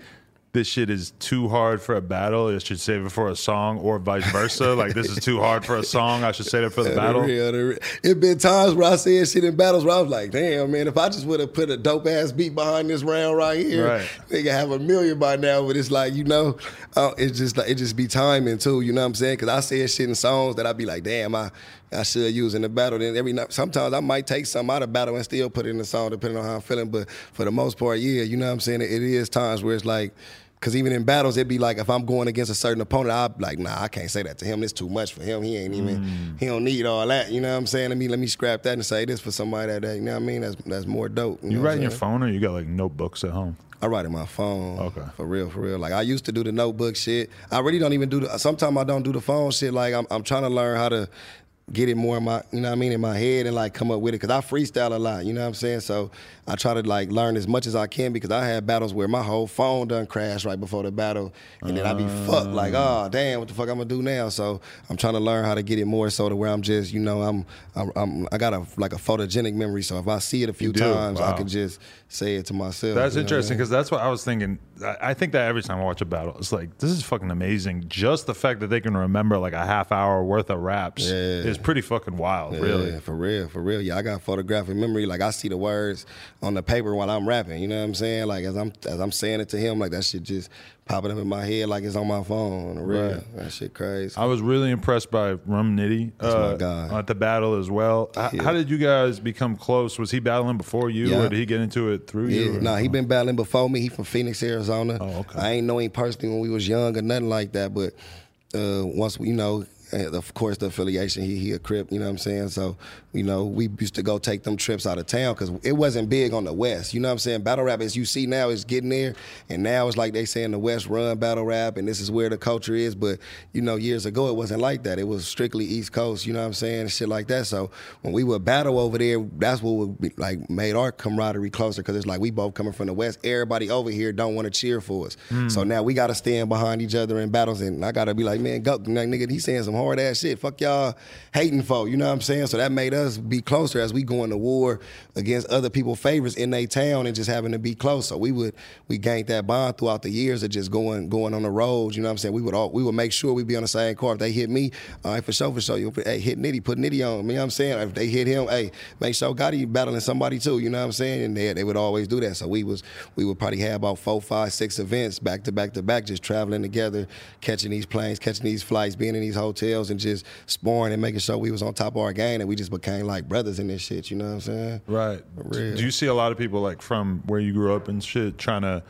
this shit is too hard for a battle. I should save it for a song, or vice versa. like this is too hard for a song. I should save it for the battle. real, the real. It been times where I said shit in battles where I was like, damn, man, if I just would have put a dope ass beat behind this round right here, Right. they could have a million by now. But it's like, you know, uh, it's just like it just be timing too, you know what I'm saying? Cause I said shit in songs that I'd be like, damn, I I should use in the battle. Then every night, sometimes I might take some out of battle and still put it in the song depending on how I'm feeling. But for the most part, yeah, you know what I'm saying? It, it is times where it's like Cause even in battles, it'd be like if I'm going against a certain opponent, I'd be like, nah, I can't say that to him. It's too much for him. He ain't even mm. he don't need all that. You know what I'm saying? Let me let me scrap that and say this for somebody that, that you know what I mean? That's that's more dope. You know write in your phone, or you got like notebooks at home? I write in my phone. Okay. For real, for real. Like I used to do the notebook shit. I really don't even do the sometimes I don't do the phone shit. Like I'm I'm trying to learn how to get it more in my you know what I mean in my head and like come up with it because I freestyle a lot, you know what I'm saying? So I try to like learn as much as I can because I had battles where my whole phone done crashed right before the battle and then I be fucked like, oh damn, what the fuck I'm gonna do now? So I'm trying to learn how to get it more so to where I'm just, you know, I'm I'm, I'm I got a like a photogenic memory. So if I see it a few times, I can just say it to myself. That's you know I interesting mean? because that's what I was thinking. I, I think that every time I watch a battle, it's like this is fucking amazing. Just the fact that they can remember like a half hour worth of raps Yeah. Is pretty fucking wild. Really, Yeah, for real, for real. Yeah, I got photographic memory. Like I see the words on the paper while I'm rapping. You know what I'm saying? Like as I'm as I'm saying it to him, like that shit just popping up in my head like it's on my phone. On real. Right. That shit crazy. I was really impressed by Rum Nitty uh, at the battle as well. Yeah. How did you guys become close? Was he battling before you, Yeah. or did he get into it through you? Yeah, or- nah, he been battling before me. He from Phoenix, Arizona. Oh, okay. I ain't know him personally when we was young or nothing like that. But uh, once we, you know, of course the affiliation, he he a Crip. You know what I'm saying? So you know, we used to go take them trips out of town because it wasn't big on the West. You know what I'm saying? Battle rap, as you see now, is getting there, and now it's like they saying the West run battle rap, and this is where the culture is. But you know, years ago it wasn't like that. It was strictly East Coast. You know what I'm saying? Shit like that. So when we would battle over there, that's what would be, like made our camaraderie closer because it's like we both coming from the West. Everybody over here don't want to cheer for us. Hmm. So now we got to stand behind each other in battles, and I got to be like, man, go, nigga, he's saying some hard ass shit. Fuck y'all hating for. You know what I'm saying? So that made us be closer as we going to war against other people favorites in their town and just having to be close. So we would we gained that bond throughout the years of just going going on the roads. You know what I'm saying? We would all we would make sure we'd be on the same car. If they hit me, all right, for sure, for sure. You hey, hit Nitty, put Nitty on. You know what I'm saying? If they hit him, hey, make sure Gotti battling somebody too. You know what I'm saying? And they, they would always do that. So we was we would probably have about four, five, six events back to back to back, just traveling together, catching these planes, catching these flights, being in these hotels, and just sparring and making sure we was on top of our game, and we just became like brothers in this shit. You know what I'm saying? Right. Do you see a lot of people like from where you grew up and shit trying to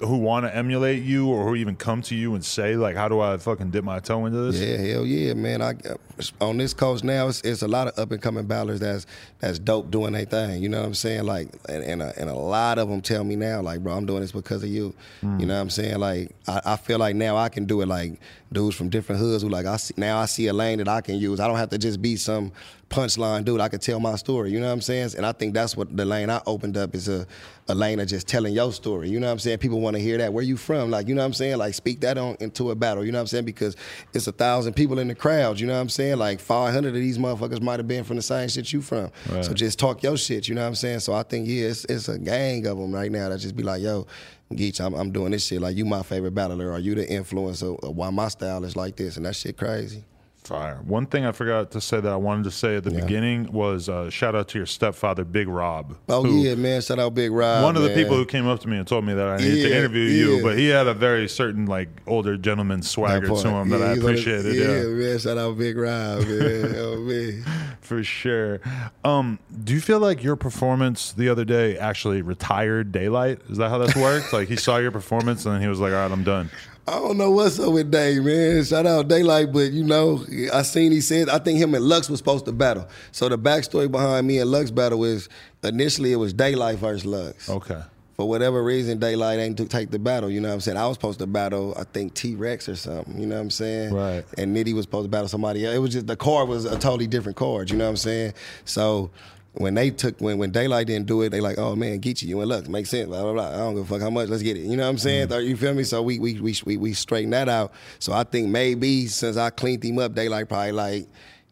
who want to emulate you or who even come to you and say like, how do I fucking dip my toe into this? Yeah, hell yeah, man. I uh, on this coast now, it's, it's a lot of up and coming battlers that's that's dope doing their thing. You know what I'm saying? Like, and and a, and a lot of them tell me now, like, bro, I'm doing this because of you. You mm. know what I'm saying? Like, I, I feel like now I can do it. Like dudes from different hoods who like I see, now I see a lane that I can use. I don't have to just be some punchline dude. I could tell my story. You know what I'm saying? And I think that's what the lane I opened up is a, a lane of just telling your story. You know what I'm saying? People want to hear that. Where you from? Like, you know what I'm saying? Like, speak that on into a battle. You know what I'm saying? Because it's a thousand people in the crowd. You know what I'm saying? Like, 500 of these motherfuckers might have been from the same shit you from. So just talk your shit. You know what I'm saying? So I think yeah, it's, it's a gang of them right now that just be like, yo. Geech, I'm, I'm doing this shit. Like, you my favorite battler. Are you the influence of, of why my style is like this? And that shit crazy. Fire. One thing I forgot to say that I wanted to say at the Yeah. beginning was uh, shout out to your stepfather, Big Rob. Oh, who- yeah, man. Shout out Big Rob. One of the people who came up to me and told me that I needed to Yeah, interview you, but he had a very certain like older gentleman swagger to him that I appreciated. Yeah, Yeah. man. Shout out Big Rob, man. oh, man. For sure. Um, do you feel like your performance the other day actually retired Daylyt? Is that how this worked? like he saw your performance and then he was like, "All right, I'm done." I don't know what's up with Day, man. Shout out Daylyt, but you know, I seen he said I think him and Lux was supposed to battle. So the backstory behind me and Lux battle is initially it was Daylyt versus Lux. Okay. For whatever reason, Daylyt ain't to take the battle. You know what I'm saying? I was supposed to battle, I think T Rex or something. You know what I'm saying? Right. And Nitty was supposed to battle somebody else. It was just the card was a totally different card. You know what I'm saying? So when they took when when Daylyt didn't do it, they like, oh man, get you, you and Lux, makes sense. Blah blah blah. I don't give a fuck how much. Let's get it. You know what I'm saying? Mm-hmm. You feel me? So we we we we, we straightened that out. So I think maybe since I cleaned him up, Daylyt probably like.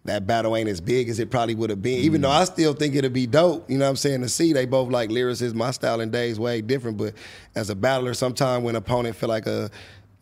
That battle ain't as big as it probably would have been, even though mm. I still think it'd be dope. You know what I'm saying? To see they both like lyricists. My style and Dave's way different, but as a battler, sometimes when opponent feel like a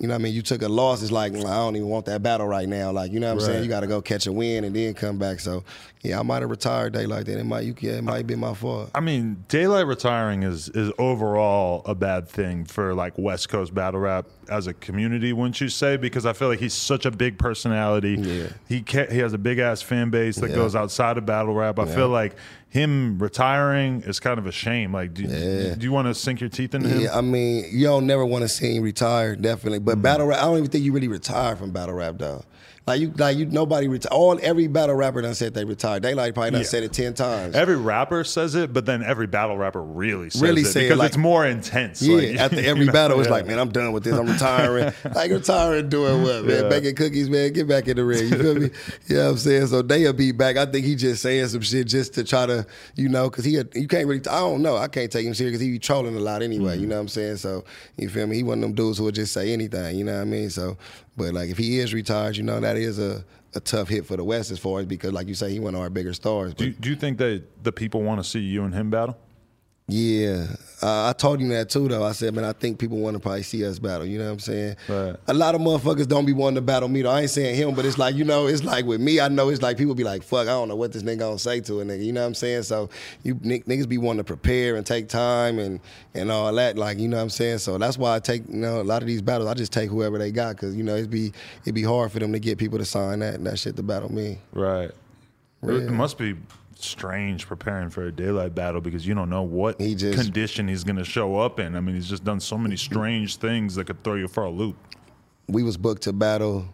you know what I mean? You took a loss, it's like, "Well, I don't even want that battle right now. Like, you know what I'm Right. saying? You got to go catch a win and then come back. So, yeah, I might have retired day like that. It might, you, yeah, it might be my fault. I mean, Daylyt retiring is is overall a bad thing for like West Coast battle rap as a community, wouldn't you say? Because I feel like he's such a big personality. Yeah. He ca he has a big ass fan base that Yeah. goes outside of battle rap. I feel like him retiring is kind of a shame. Like, do, Yeah. do you want to sink your teeth into him? Yeah, I mean, you don't never want to see him retire, definitely. But Mm. battle rap, I don't even think you really retire from battle rap, though. Like you, like you, nobody retire. All every battle rapper done said they retired. They like probably done Yeah. said it ten times. Every rapper says it, but then every battle rapper really says Really it say it, because like- it's more intense. Yeah, Like, after every know? battle, it's Yeah. like, man, I'm done with this. I'm retiring. like retiring, doing what, man? Yeah. Baking cookies, man. Get back in the ring. You feel me? You know what I'm saying? So they'll be back. I think he just saying some shit just to try to, you know, because he, you can't really. I don't know. I can't take him serious because he be trolling a lot anyway. You mm-hmm. know what I'm saying? So you feel me? He one of them dudes who would just say anything. You know what I mean? So, but like if he is retired, you know, that is a. A tough hit for the West as far as because, like you say, he one of our bigger stars. Do, do you think that the people want to see you and him battle? Yeah, uh, I told him that too. Though I said, man, I think people want to probably see us battle. You know what I'm saying? Right. A lot of motherfuckers don't be wanting to battle me. Though I ain't saying him, but it's like you know, it's like with me. I know it's like people be like, "Fuck, I don't know what this nigga gonna say to a nigga." You know what I'm saying? So you n- niggas be wanting to prepare and take time and and all that. Like you know what I'm saying? So that's why I take you know a lot of these battles. I just take whoever they got because you know it'd be it'd be hard for them to get people to sign that and that shit to battle me. Right. It, it must be strange preparing for a Daylyt battle because you don't know what He just- condition he's going to show up in. I mean, he's just done so many strange things that could throw you for a loop. we was booked to battle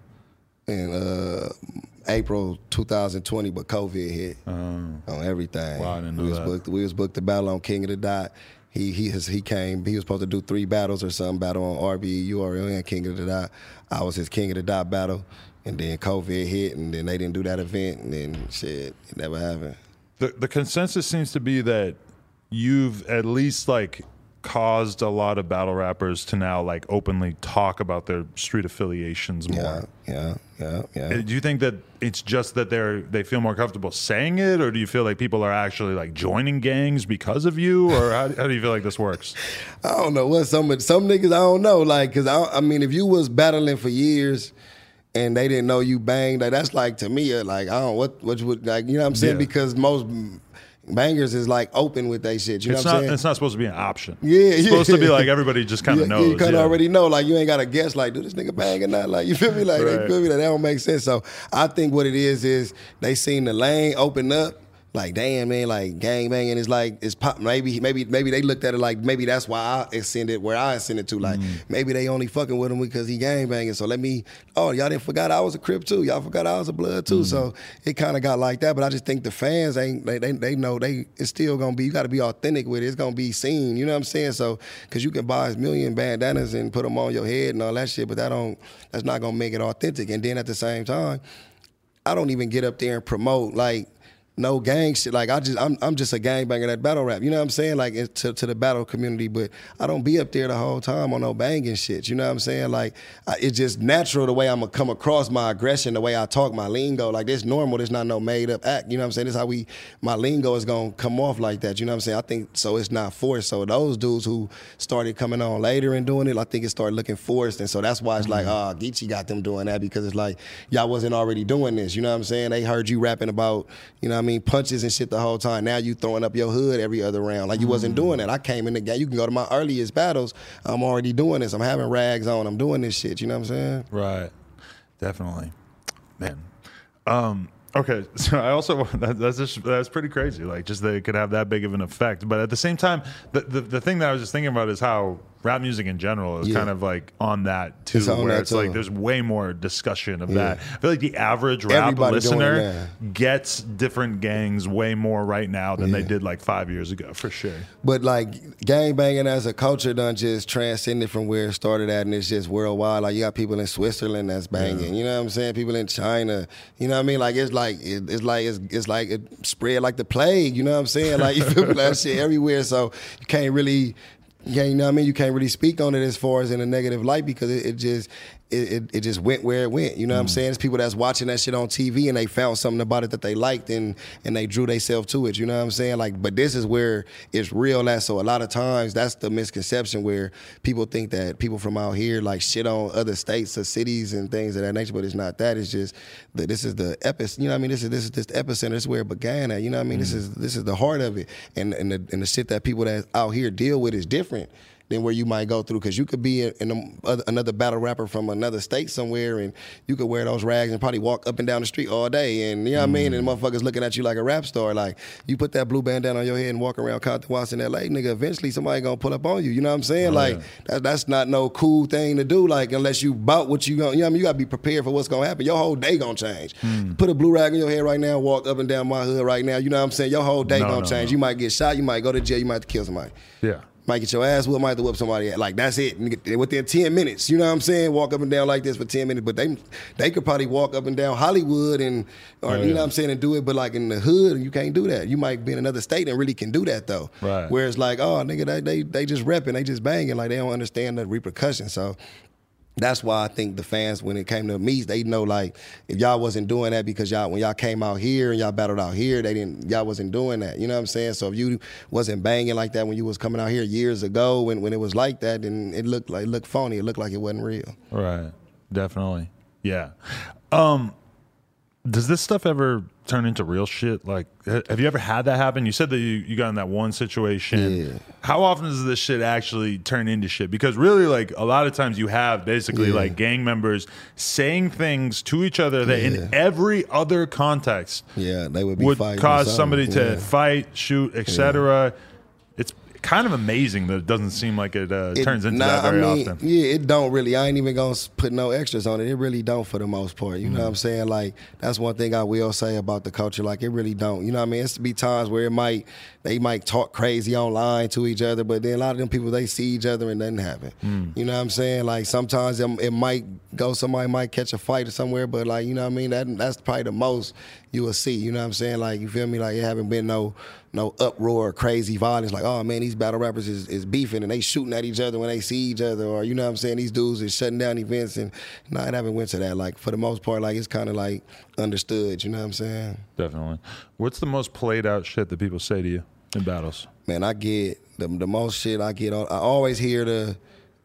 in uh, April 2020, but COVID hit on everything. Wow, I didn't know we was that. booked. We was booked to battle on King of the Dot. He he has, he came. He was supposed to do three battles or something. Battle on RBE, URL, and King of the Dot. I was his King of the Dot battle, and then COVID hit, and then they didn't do that event, and then shit, it never happened. The, the consensus seems to be that you've at least like caused a lot of battle rappers to now like openly talk about their street affiliations more. Yeah, yeah, yeah, yeah. Uh, Do you think that it's just that they're they feel more comfortable saying it, or do you feel like people are actually like joining gangs because of you, or how, how do you feel like this works? I don't know what some some niggas I don't know like because I, I mean if you was battling for years and they didn't know you banged like that's like to me uh, like I don't what what would like you know what I'm saying Yeah. because most bangers is like open with that shit you know It's what I'm saying It's not supposed to be an option. Yeah, it's yeah. supposed to be like everybody just kind of yeah, knows. you kind of yeah. already know like you ain't got to guess like do this nigga bang or not like you feel me like they feel me like that don't make sense so I think what it is is they seen the lane open up. Like damn man, like gang banging is like it's pop. Maybe maybe maybe they looked at it like maybe that's why I ascended where I ascended to. Like Mm. maybe they only fucking with him because he gang banging. So let me. Oh y'all didn't forgot I was a crip too. Y'all forgot I was a blood too. Mm. So it kind of got like that. But I just think the fans ain't they they, they know they it's still gonna be. You got to be authentic with it. It's gonna be seen. You know what I'm saying? So because you can buy a million bandanas and put them on your head and all that shit, but that don't that's not gonna make it authentic. And then at the same time. I don't even get up there and promote like no gang shit. Like I just I'm I'm just a gangbanger that battle rap. You know what I'm saying? Like to to the battle community, but I don't be up there the whole time on no banging shit. You know what I'm saying? Like I, it's just natural the way I'm gonna come across my aggression, the way I talk, my lingo. Like this normal. This not no made up act. You know what I'm saying? This how we my lingo is gonna come off like that. You know what I'm saying? I think so. It's not forced. So those dudes who started coming on later and doing it, I think it started looking forced, and so that's why it's like, oh, Geechi got them doing that because it's like y'all wasn't already doing this. You know what I'm saying? They heard you rapping about, you know what I mean, punches and shit the whole time. Now you throwing up your hood every other round. Like you wasn't doing that. I came in the game. You can go to my earliest battles. I'm already doing this. I'm having rags on. I'm doing this shit. You know what I'm saying? Right. Definitely. Man. Um, Okay, so I also that, that's just that's pretty crazy. Like, just that it could have that big of an effect. But at the same time, the the, the thing that I was just thinking about is how rap music in general is Yeah. kind of like on that too, It's on where that it's like there's way more discussion of Yeah. that. I feel like the average rap Everybody listener gets different gangs way more right now than they did like five years ago, for sure. But like gang banging as a culture done just transcended from where it started at and it's just worldwide. Like you got people in Switzerland that's banging. You know what I'm saying? People in China. You know what I mean? Like it's like it, it's like it's, it's like it spread like the plague. You know what I'm saying? Like you feel that shit everywhere. So you can't really can't, you know what I mean? You can't really speak on it as far as in a negative light because it, it just it, it, it just went where it went. You know what I'm mm. saying? It's people that's watching that shit on TV and they found something about it that they liked and and they drew themselves to it. You know what I'm saying? Like, but this is where it's real at. So a lot of times that's the misconception where people think that people from out here like shit on other states or cities and things of that nature. But it's not that. It's just that this is the epicenter. You know what I mean? This is this is this epicenter. This is where it began at. You know what I mean? This mm. is this is the heart of it. And and the, and the shit that people that out here deal with is different than where you might go through because you could be in, in a, another battle rapper from another state somewhere and you could wear those rags and probably walk up and down the street all day and you know what I mean? And mm. motherfuckers looking at you like a rap star like you put that blue bandana on your head and walk around Compton in LA nigga eventually somebody gonna pull up on you you know what I'm saying? Oh, like that, that's not no cool thing to do like unless you bout what you gonna you know what I mean? You gotta be prepared for what's gonna happen. Your whole day gonna change. Mm. Put a blue rag on your head right now walk up and down my hood right now you know what I'm saying? Your whole day No, gonna no, change. no. you might get shot you might go to jail you might have to kill somebody. Yeah. Might get your ass whooped, might have to whoop somebody. Like that's it. Within ten minutes, you know what I'm saying? Walk up and down like this for ten minutes, but they they could probably walk up and down Hollywood and or Oh, you know what I'm saying and do it, but like in the hood, you can't do that. You might be in another state and really can do that though. Right. Whereas like, oh nigga, they they they just repping, they just banging, like they don't understand the repercussions. So that's why I think the fans, when it came to me, they know like if y'all wasn't doing that because y'all when y'all came out here and y'all battled out here, they didn't y'all wasn't doing that. You know what I'm saying? So if you wasn't banging like that when you was coming out here years ago, when when it was like that, then it looked like it looked phony. It looked like it wasn't real. Right. Definitely. Yeah. Um does this stuff ever turn into real shit? Like have you ever had that happen? You said that you, you got in that one situation. Yeah. How often does this shit actually turn into shit? Because really like a lot of times you have basically Yeah. like gang members saying things to each other that Yeah. in every other context Yeah, they would be would cause somebody to fight, shoot, etc. It's kind of amazing that it doesn't seem like it, uh, It- turns into nah, that very I mean, often. Yeah, it don't really. I ain't even gonna put no extras on it. It really don't for the most part. You know Mm. what I'm saying? Like that's one thing I will say about the culture. Like it really don't. You know what I mean? It's to be times where it might they might talk crazy online to each other, but then a lot of them people they see each other and nothing happen. Mm. You know what I'm saying? Like sometimes it, it might go. Somebody might catch a fight or somewhere, but like you know what I mean? That that's probably the most you will see. You know what I'm saying? Like you feel me? Like it haven't been no no uproar, crazy violence. Like oh man, these battle rappers is, is beefing and they shooting at each other when they see each other, or you know what I'm saying? These dudes is shutting down events and no, it haven't went to that. Like for the most part, like it's kind of like understood. You know what I'm saying? Definitely. What's the most played out shit that people say to you in battles? man, I get the the most shit I get on. I always hear the,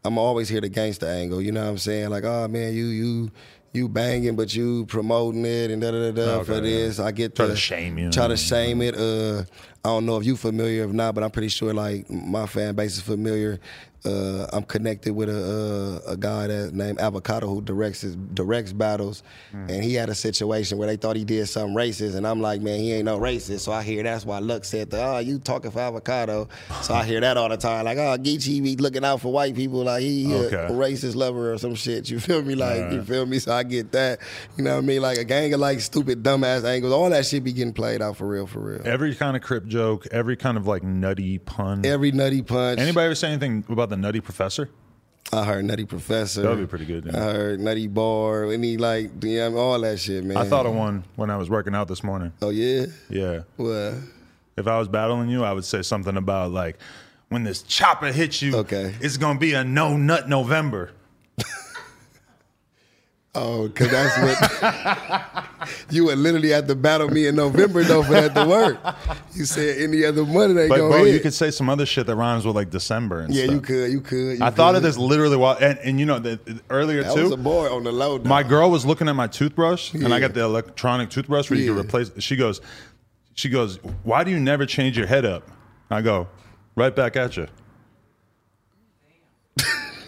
I'm always hear the gangster angle. You know what I'm saying? Like, oh man, you you you banging, but you promoting it and da da da da Okay, for yeah. this. I get Try the, to shame you. Try to shame it. Uh, I don't know if you familiar or not, but I'm pretty sure like my fan base is familiar. Uh, I'm connected with a uh, a guy that named Avocado who directs his directs battles, Hmm. and he had a situation where they thought he did something racist, and I'm like, man, he ain't no racist. So I hear that's why Lux said, that, "Oh, you talking for Avocado?" So I hear that all the time, like, "Oh, Geechi be looking out for white people, like he, he Okay. a racist lover or some shit." You feel me? Like you feel me? So I get that. You know what I mean? Like a gang of like stupid dumbass angles, all that shit be getting played out for real, for real. Every kind of crip joke, every kind of like nutty pun. Every nutty punch. Anybody ever say anything about the nutty professor? I heard Nutty Professor. That'd be pretty good, yeah. I heard Nutty Bar. Any like, yeah, all that shit, man. I thought of one when I was working out this morning. Oh yeah. Yeah. Well, If I was battling you, I would say something about like, when this chopper hits you, Okay. it's gonna be a no nut November. Oh, cause that's what you would literally have to battle me in November though for that to work. You said any other money they But go bro, hit. you could say some other shit that rhymes with like December and stuff. yeah, stuff. you could. You could. you I thought of this literally while, and, and you know, the, earlier That too. was a boy on the low. My girl was looking at my toothbrush, and I got the electronic toothbrush where you can replace. She goes, she goes, why do you never change your head up? I go, right back at you.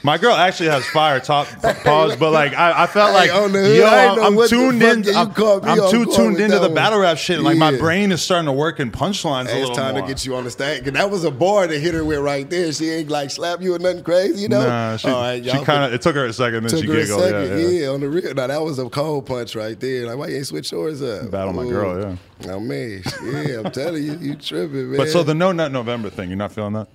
My girl actually has fire top pause, but like I, I felt like yo, I I'm, the tuned in. I'm, I'm too tuned into the battle rap shit. Like my brain is starting to work in punchlines Hey, it's time more. to get you on the stage. 'Cause that was a bar to hit her with right there. She ain't like slap you or nothing crazy, you know? Nah, she, All right, she kind of. It took her a second, then took she her a giggled. second. Yeah, Yeah, yeah. on the real. Now that was a cold punch right there. Like, why you ain't switch yours up? Battle my girl, yeah. Oh man, yeah, I'm telling you, you tripping, man. But so the No Nut November thing, you're not feeling that?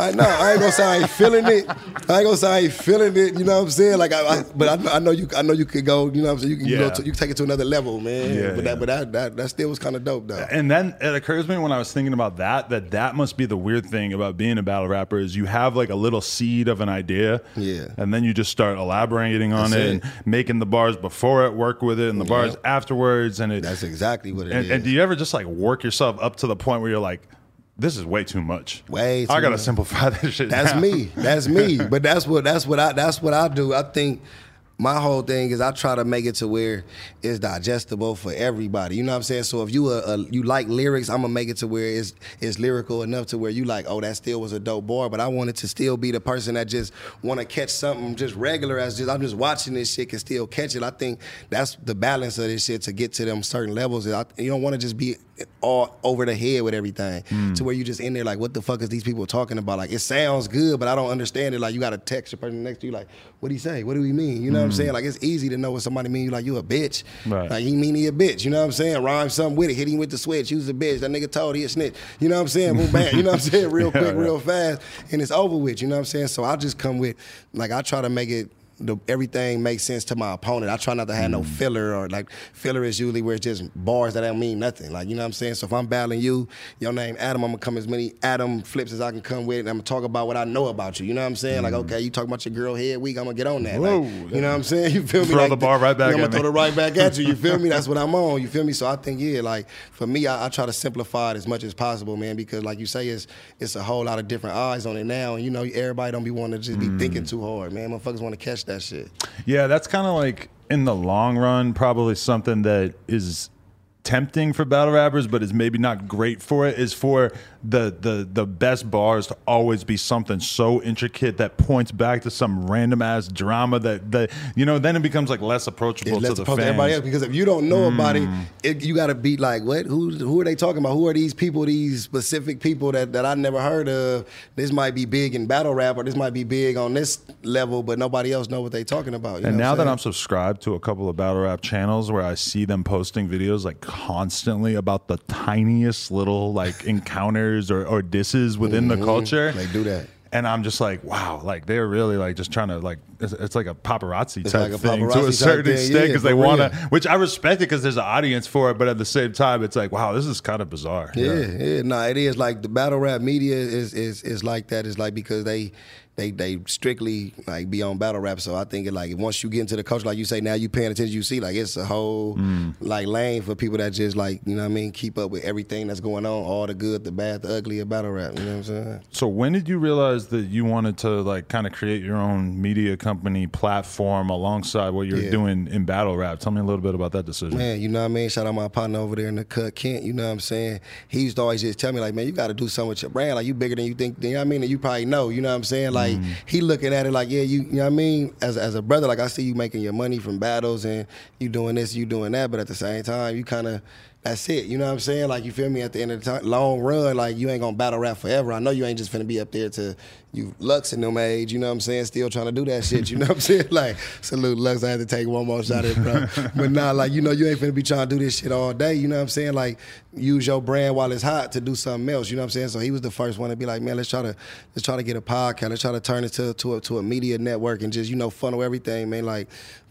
I know I ain't gonna say I ain't feeling it. I ain't gonna say I ain't feeling it. You know what I'm saying? Like, I, I but I, know- I know you. I know you could go. You know what I'm saying? You can go. Yeah. To, you can take it to another level, man. Yeah, but yeah. that, but that, that, that still was kind of dope, though. And then it occurs to me when I was thinking about that that that must be the weird thing about being a battle rapper is you have like a little seed of an idea, Yeah. and then you just start elaborating on it, it. and making the bars before it, work with it, and the bars afterwards, and it. That's exactly what it and, is. and do you ever just like work yourself up to the point where you're like, this is way too much. Way I gotta much. simplify this shit. That's now. me. That's me. But that's what that's what I that's what I do. I think my whole thing is I try to make it to where it's digestible for everybody. You know what I'm saying? So if you a, a you like lyrics, I'm gonna make it to where it's it's lyrical enough to where you like, oh, that still was a dope bar. But I wanted to still be the person that just want to catch something just regular as just I'm just watching this shit can still catch it. I think that's the balance of this shit to get to them certain levels. I, you don't want to just be all over the head with everything hmm. to where you just in there like, what the fuck is these people talking about? Like it sounds good, but I don't understand it. Like you got to text the person next to you like, what do you say? What do we mean? You know what I'm hmm. saying? Like it's easy to know what somebody mean. You like you a bitch. Right. Like he mean he a bitch. You know what I'm saying? Rhyme something with it. Hit him with the switch. Use a bitch. That nigga told he a snitch. You know what I'm saying? Boom bang. You know what I'm saying? Real quick, yeah. real fast, and it's over with. You know what I'm saying? So I just come with like I try to make it. The, everything makes sense to my opponent. I try not to have Mm. no filler or like filler is usually where it's just bars that don't mean nothing. Like you know what I'm saying. So if I'm battling you, your name Adam, I'm gonna come as many Adam flips as I can come with, and I'm gonna talk about what I know about you. You know what I'm saying? Like okay, you talk about your girl head week, I'm gonna get on that. Like, Mm. You know what I'm saying? You feel me? Throw Like, the bar right back I'm gonna at throw me. the right back at you. You feel me? That's what I'm on. You feel me? So I think yeah, like for me, I, I try to simplify it as much as possible, man, because like you say, it's it's a whole lot of different eyes on it now, and you know everybody don't be wanting to just be Mm. thinking too hard, man. Motherfuckers want to catch that shit. Yeah, that's kind of like in the long run, probably something that is tempting for battle rappers, but is maybe not great for it. Is for the the the best bars to always be something so intricate that points back to some random ass drama that that you know. Then it becomes like less approachable It's to less the opposed fans. everybody else because if you don't know about it, Mm. it you got to be like, what? Who who are they talking about? Who are these people? These specific people that that I never heard of. This might be big in battle rap, or this might be big on this level, but nobody else know what they talking about. you And now that? I'm subscribed to a couple of battle rap channels where I see them posting videos like constantly about the tiniest little like encounters or, or disses within the culture. Mm-hmm. They do that. And I'm just like, wow, like they're really like just trying to like it's, it's like a paparazzi It's type like a thing to a certain extent yeah, because they want to, which I respect it because there's an audience for it, but at the same time, it's like, wow, this is kind of bizarre. Yeah, yeah. No, it is like the battle rap media is is is like that. It's like because they they they strictly like be on battle rap. So I think it like once you get into the culture, like you say, now you paying attention, you see like it's a whole Mm. like lane for people that just like you know what I mean, keep up with everything that's going on, all the good, the bad, the ugly of battle rap. You know what I'm saying? So when did you realize that you wanted to like kind of create your own media company platform alongside what you're Yeah. doing in battle rap? Tell me a little bit about that decision. Man, you know what I mean? Shout out my partner over there in the cut, Kent. You know what I'm saying? He used to always just tell me, like, man, you got to do something with your brand. Like, you bigger than you think. You know what I mean? And you probably know. You know what I'm saying? Like, Mm. he looking at it like, yeah, you, you know what I mean? As, as a brother, like, I see you making your money from battles and you doing this, you doing that. But at the same time, you kind of, that's it. You know what I'm saying? Like, you feel me? At the end of the time, long run, like, you ain't to battle rap forever. I know you ain't just finna be up there to you Lux in them age. You know what I'm saying? Still trying to do that shit. You know what I'm saying? Like, salute Lux. I had to take one more shot at it, bro. but nah, like, you know, you ain't finna be trying to do this shit all day. You know what I'm saying? Like, use your brand while it's hot to do something else. You know what I'm saying? So he was the first one to be like, man, let's try to let's try to get a podcast. Let's try to turn it to to a, to a media network and just you know funnel everything, man. Like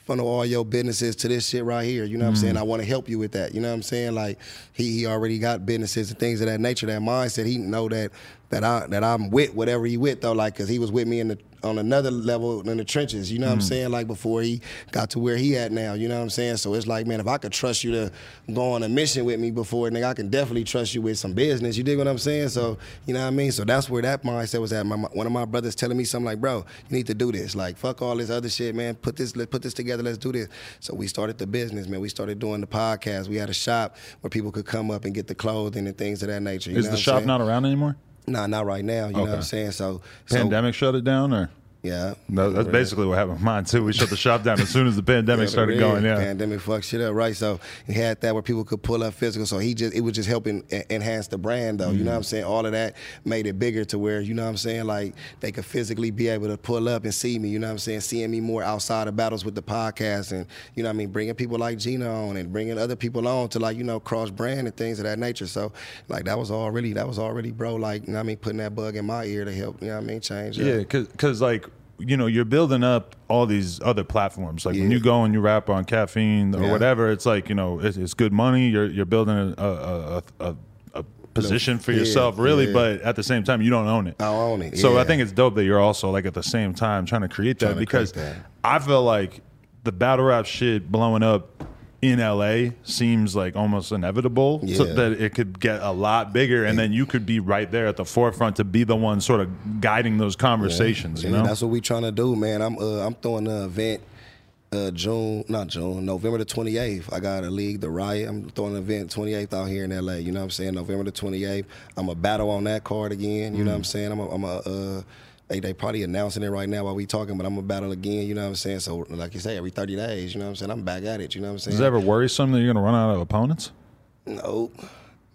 funnel all your businesses to this shit right here. You know what I'm saying? Mm-hmm. I want to help you with that. You know what I'm saying? Like he he already got businesses and things of that nature, that mindset. He know that that I that I'm with whatever he with though, like because he was with me in the on another level in the trenches. You know what I'm hmm. saying? Like before he got to where he at now. You know what I'm saying? So it's like, man, if I could trust you to go on a mission with me before, nigga, I can definitely trust you with some business. You dig what I'm saying? So you know what I mean? So that's where that mindset was at. My, my- one of my brothers telling me something like, bro, you need to do this. Like fuck all this other shit, man. Put this let put this together. Let's do this. So we started the business, man. We started doing the podcast. We had a shop where people could come up and get the clothing and things of that nature. You Is the shop not around anymore? Nah, not right now. You know what I'm saying? So, so Pandemic shut it down, or Yeah. No, that's Yeah. basically what happened with mine too. We shut the shop down as soon as the pandemic Yeah, started yeah, going. Yeah, pandemic fucked shit up, right? So he had that where people could pull up physical. So he just it was just helping enhance the brand, though. You know mm. what I'm saying? All of that made it bigger to where you know what I'm saying, like they could physically be able to pull up and see me. You know what I'm saying? Seeing me more outside of battles with the podcast, and you know what I mean, bringing people like Gina on and bringing other people on to like you know cross brand and things of that nature. So like that was all really that was already bro like you know what I mean putting that bug in my ear to help you know what I mean change. up. Yeah, because like you know you're building up all these other platforms. Like when you go and you rap on caffeine or Yeah. whatever, it's like you know it's, it's good money. You're you're building a a, a, a, position for Yeah, yourself, really. yeah. But at the same time, you don't own it. I don't own it, So I think it's dope that you're also like at the same time trying to create that to because create that. I feel like the battle rap shit blowing up in LA seems like almost inevitable so that it could get a lot bigger and then you could be right there at the forefront to be the one sort of guiding those conversations, you know? that's what we're trying to do, man. I'm uh, I'm throwing an event uh, June, not June, November the 28th. I got a league, the Riot. I'm throwing an event 28th out here in LA. You know what I'm saying? November the 28th. I'm a battle on that card again. You know what I'm saying? I'm a, I'm a uh, they, they probably announcing it right now while we talking, but I'm gonna battle again. You know what I'm saying? So like you say, every 30 days. You know what I'm saying? I'm back at it. You know what I'm saying? Does it ever worry some that you're going to run out of opponents? No,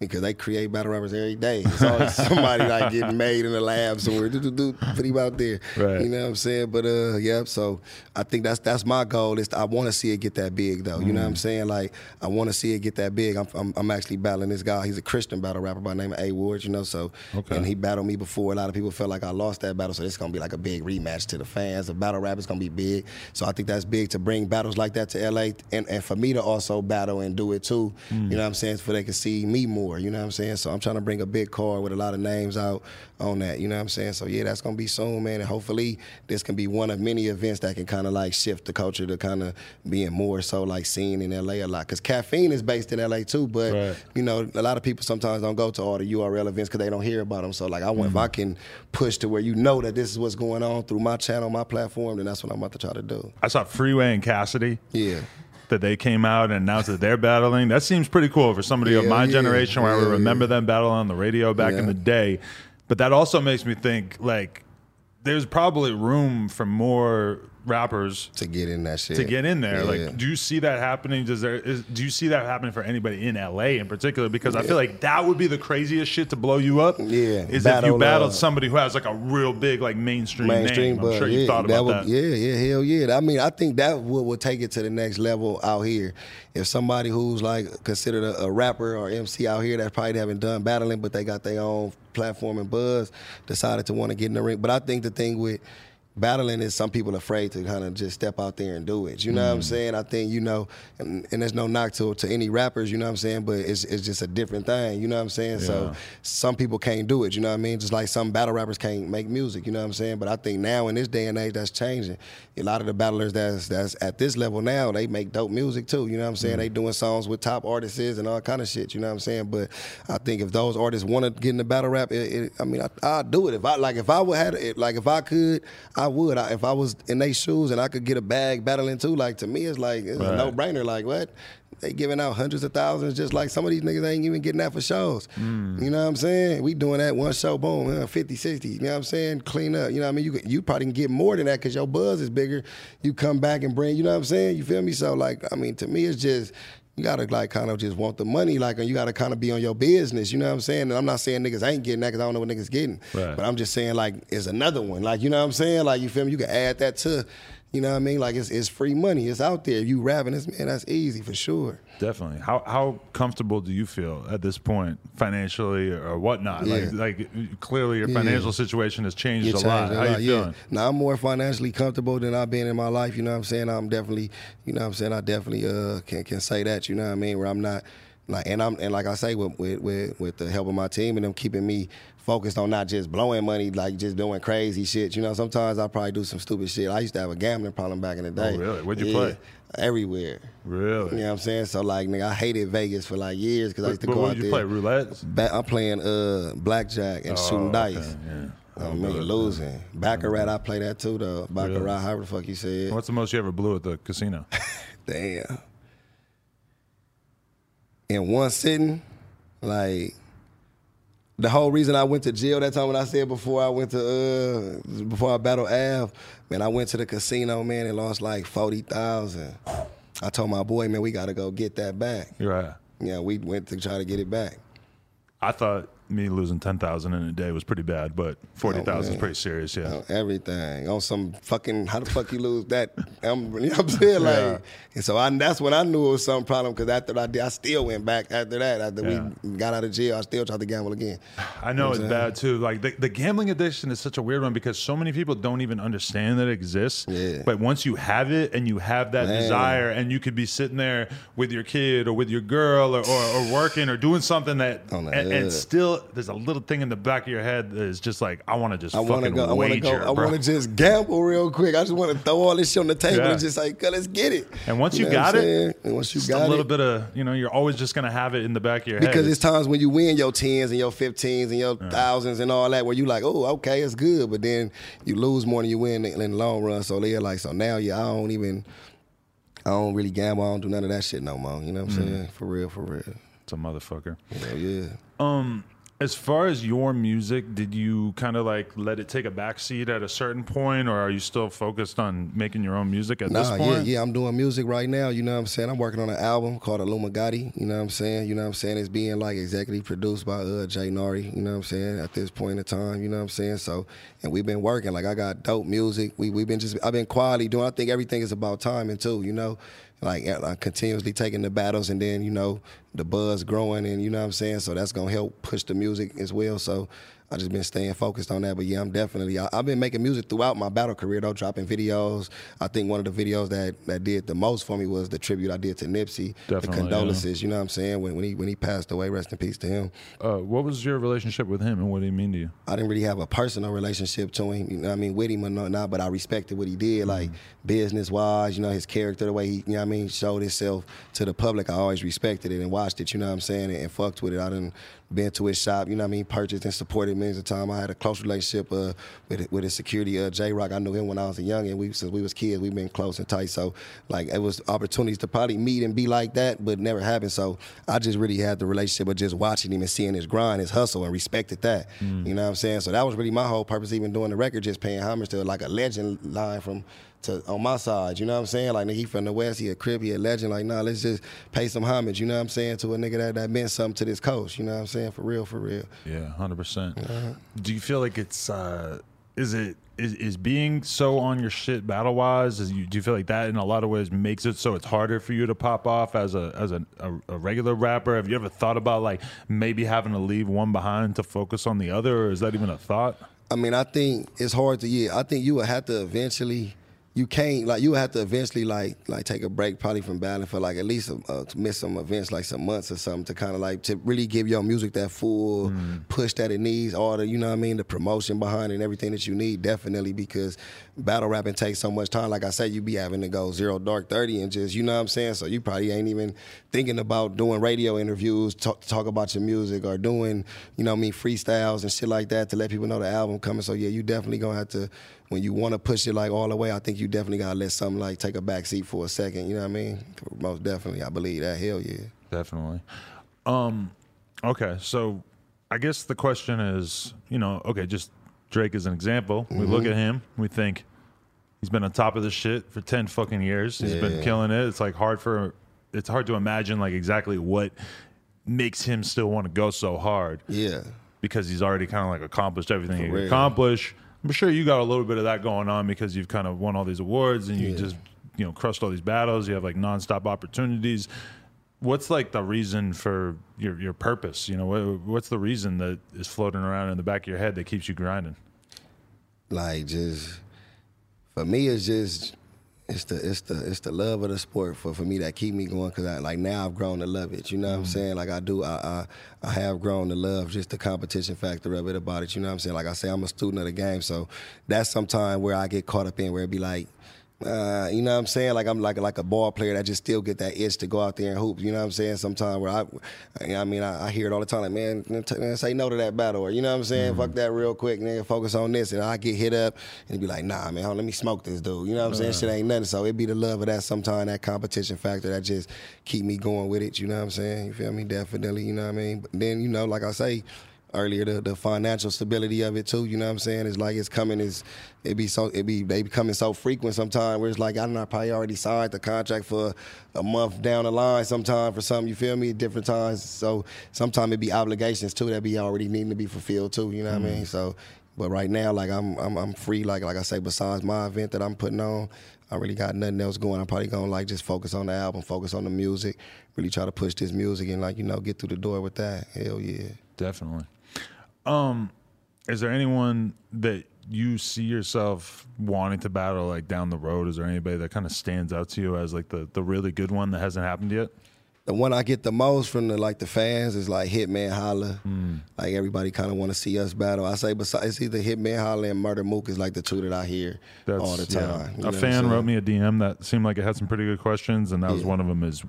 because they create battle rappers every day. It's always somebody like getting made in the lab somewhere. Do, do, do, put him out there. Right. You know what I'm saying? But uh, yeah. So I think that's that's my goal. Is I want to see it get that big though. You know what Mm. I'm saying? Like I want to see it get that big. I'm, I'm I'm actually battling this guy. He's a Christian battle rapper by the name of A Ward. You know, so Okay. and he battled me before. A lot of people felt like I lost that battle, so it's gonna be like a big rematch to the fans. The battle rap is gonna be big. So I think that's big to bring battles like that to LA, and, and for me to also battle and do it too. Mm. You know what I'm saying? For they can see me more. You know what I'm saying? So I'm trying to bring a big card with a lot of names out on that. You know what I'm saying? So yeah, that's gonna be soon, man. And hopefully this can be one of many events that can kind of like shift the culture to kind of being more so like seen in LA a lot. Cause caffeine is based in LA too, but Right. you know a lot of people sometimes don't go to all the URL events because they don't hear about them. So like I want if I mm-hmm. can push to where you know that this is what's going on through my channel, my platform, then that's what I'm about to try to do. I saw Freeway and Cassidy. Yeah. That they came out and announced that they're battling. That seems pretty cool for somebody of my yeah, generation where I would remember yeah. them battling on the radio back in the day. But that also makes me think like there's probably room for more rappers To get in that shit. to get in there. Yeah. Like, do you see that happening? Does there is, do you see that happening for anybody in LA in particular? Because I feel like that would be the craziest shit to blow you up. Yeah, is if you battled uh, somebody who has like a real big like mainstream, mainstream, name. but I'm sure yeah, you thought that about would, that. Yeah, yeah, hell yeah. I mean, I think that would, would take it to the next level out here. If somebody who's like considered a, a rapper or MC out here that probably haven't done battling, but they got their own platform and buzz, decided to want to get in the ring. But I think the thing with battling is some people afraid to kind of just step out there and do it. You know Mm. what I'm saying? I think you know, and, and there's no knock to to any rappers. You know what I'm saying? But it's it's just a different thing. You know what I'm saying? So some people can't do it. You know what I mean? Just like some battle rappers can't make music. You know what I'm saying? But I think now in this day and age, that's changing. A lot of the battlers that's that's at this level now, they make dope music too. You know what I'm saying? They doing songs with top artists and all kind of shit. You know what I'm saying? But I think if those artists want to get in the battle rap, it, it, I mean, I, I'd do it. If I like, if I would had it, like if I could, I would. I, if I was in their shoes and I could get a bag battling too, like to me, it's like it's a no brainer. Like what? They giving out hundreds of thousands, just like some of these niggas ain't even getting that for shows. You know what I'm saying? We doing that one show, boom, uh, 50, 60. You know what I'm saying? Clean up. You know what I mean? You could- you probably can get more than that because your buzz is bigger. You come back and bring. You know what I'm saying? You feel me? So like, I mean, to me, it's just. You gotta like kind of just want the money, like, and you gotta kind of be on your business. You know what I'm saying? And I'm not saying niggas ain't getting that because I don't know what niggas getting. Right. But I'm just saying like, it's another one. Like, you know what I'm saying? Like, you feel me? You can add that to, you know what I mean? Like, it's it's free money. It's out there. You rapping this, man. That's easy for sure. Definitely. How how comfortable do you feel at this point financially or whatnot? Yeah. Like like clearly your Yeah. financial situation has changed It a lot. changed How you feeling? Now I'm more financially comfortable than I've been in my life. You know what I'm saying? I'm definitely, you know what I'm saying? I definitely uh, can can say that. You know what I mean? Where I'm not like, and I'm and like I say with with with, with the help of my team and them keeping me focused on not just blowing money, like just doing crazy shit. You know, sometimes I probably do some stupid shit. I used to have a gambling problem back in the day. Oh, really? Where'd you Yeah, play? Everywhere. Really? You know what I'm saying? So like, nigga, I hated Vegas for like years because I used to but go what out did you there. play? Roulette? Ba- I'm playing uh, blackjack and shooting Oh, dice. okay, yeah. I Oh, mean, good. losing. Baccarat, I play that too, though. Baccarat, Really? however the fuck you say it. What's the most you ever blew at the casino? Damn. In one sitting, like, the whole reason I went to jail that time when I said before I went to uh before I battled Av, man, I went to the casino, man, and lost like forty thousand. I told my boy, man, we gotta go get that back. Right. Yeah, we went to try to get it back. I thought me losing ten thousand in a day was pretty bad, but forty thousand is pretty serious. Yeah. on everything on some fucking how the fuck you lose that um, you know what I'm saying like Yeah. and so I, that's when I knew it was some problem because after I did I still went back after that after Yeah. we got out of jail I still tried to gamble again I know it's I'm bad too. Like the, the gambling addiction is such a weird one because so many people don't even understand that it exists. Yeah. But once you have it and you have that Man. desire and you could be sitting there with your kid or with your girl or, or, or working or doing something that and, and hood. Still there's a little thing in the back of your head that is just like I want to just I want to fucking go I want to go I want to just gamble real quick I just want to throw all this shit on the table Yeah. and just like let's get it and once you, know got it, and once you got a little it bit of you know you're always just gonna have it in the back of your head. because it's times when you win your tens and your fifteens and your thousands and all that, where you like, oh, okay, it's good, but then you lose more than you win in, the long run. So they're like, so now, yeah, I don't even, I don't really gamble. I don't do none of that shit no more. You know what I'm saying? For real, for real. it's a motherfucker. Hell yeah. Um, as far as your music, did you kind of like let it take a backseat at a certain point, or are you still focused on making your own music at this Nah, point? yeah, yeah, I'm doing music right now. You know what I'm saying? I'm working on an album called Illumigati. You know what I'm saying? You know what I'm saying? It's being like executive produced by uh, Jay Nari. You know what I'm saying? At this point in time, you know what I'm saying? So, and we've been working. Like I got dope music. We we've been just I've been quietly doing. I think everything is about timing too. You know, like uh, continuously taking the battles and then you know the buzz growing and you know what I'm saying. So that's gonna help push the music as well. So. I just been staying focused on that, but yeah, I'm definitely. I, I've been making music throughout my battle career, though, dropping videos. I think one of the videos that that did the most for me was the tribute I did to Nipsey, Definitely, the condolences. You know what I'm saying? When, when he when he passed away, rest in peace to him. Uh, what was your relationship with him, and what did he mean to you? I didn't really have a personal relationship to him. You know what I mean, with him or not, but I respected what he did, like business wise. You know, his character, the way he, you know what I mean, showed himself to the public. I always respected it and watched it. You know what I'm saying, and, and fucked with it. I didn't been to his shop. You know what I mean, purchased and supported millions of time. I had a close relationship uh, with with his security, uh, J Rock. I knew him when I was a young, and we since we was kids, we've been close and tight. So like it was opportunities to probably meet and be like that, but never happened. So I just really had the relationship of just watching him and seeing his grind, his hustle, and respected that. You know what I'm saying? So that was really my whole purpose, even doing the record, just paying homage to like a legend line from. To, on my side, you know what I'm saying? Like, nigga, he from the West, he a Crip, he a legend. Like, nah, let's just pay some homage, you know what I'm saying, to a nigga that, that meant something to this coast, you know what I'm saying? For real, for real. Yeah, hundred percent. Uh-huh. Do you feel like it's uh, is it is, is being so on your shit battle wise? Is you, do you feel like that in a lot of ways makes it so it's harder for you to pop off as a as a, a, a regular rapper? Have you ever thought about like maybe having to leave one behind to focus on the other, or is that even a thought? I mean, I think it's hard to yeah. I think you would have to eventually. You can't like you have to eventually like like take a break probably from battling for like at least uh, to miss some events like some months or something to kind of like to really give your music that full push that it needs all the you know what I mean the promotion behind it and everything that you need definitely because battle rapping takes so much time. Like I said you be having to go zero dark thirty and just you know what I'm saying? So you probably ain't even thinking about doing radio interviews talk, talk about your music or doing you know what I mean freestyles and shit like that to let people know the album coming. So yeah you definitely gonna have to when you want to push it like all the way, I think you definitely gotta let something like take a back seat for a second. You know what I mean? Most definitely, I believe that. Hell yeah. Definitely. Um, okay, so I guess the question is, you know, okay, just Drake as an example. We look at him, we think he's been on top of this shit for ten fucking years. He's been killing it. It's like hard for it's hard to imagine like exactly what makes him still want to go so hard Yeah. because he's already kind of like accomplished everything he could real. accomplish. I'm sure you got a little bit of that going on because you've kind of won all these awards and you Yeah. just you know crushed all these battles. You have like nonstop opportunities. What's like the reason for your your purpose? You know, what, what's the reason that is floating around in the back of your head that keeps you grinding? Like just for me, it's just it's the it's the it's the love of the sport for, for me that keep me going because I like now I've grown to love it. You know what I'm mm-hmm. saying? Like I do, I, I I have grown to love just the competition factor of it about it. You know what I'm saying? Like I say, I'm a student of the game, so that's sometimes where I get caught up in where it be like. Uh, you know what I'm saying? Like I'm like like a ball player that just still get that itch to go out there and hoop. You know what I'm saying? Sometimes where I, I mean, I, I hear it all the time. Like man, man, say no to that battle, or you know what I'm saying? Fuck that real quick, nigga. Focus on this, and I get hit up and be like, nah, man, let me smoke this dude. You know what I'm saying? Shit ain't nothing. So it be the love of that. Sometimes that competition factor that just keep me going with it. You know what I'm saying? You feel me? Definitely. You know what I mean? But then you know, like I say earlier, the, the financial stability of it too. You know what I'm saying? It's like it's coming is it be so it be they becoming so frequent sometimes where it's like I don't know, I probably already signed the contract for a month down the line sometime for something, you feel me? Different times. So sometimes it be obligations too that be already needing to be fulfilled too, you know what I mean? Mm-hmm. So but right now, like I'm, I'm, I'm free. Like, like I say, besides my event that I'm putting on, I really got nothing else going. I'm probably gonna like just focus on the album, focus on the music, really try to push this music and like you know get through the door with that. Hell yeah. Definitely. Um, is there anyone that you see yourself wanting to battle like down the road? Is there anybody that kind of stands out to you as like the the really good one that hasn't happened yet? the one I get the most from the like the fans is like Hitman Holla. Hmm. Like everybody kind of want to see us battle. I say besides it's either Hitman Holla and Murda Mook is like the two that I hear That's, all the time. Know A fan wrote me a DM that seemed like it had some pretty good questions, and that was Yeah. one of them is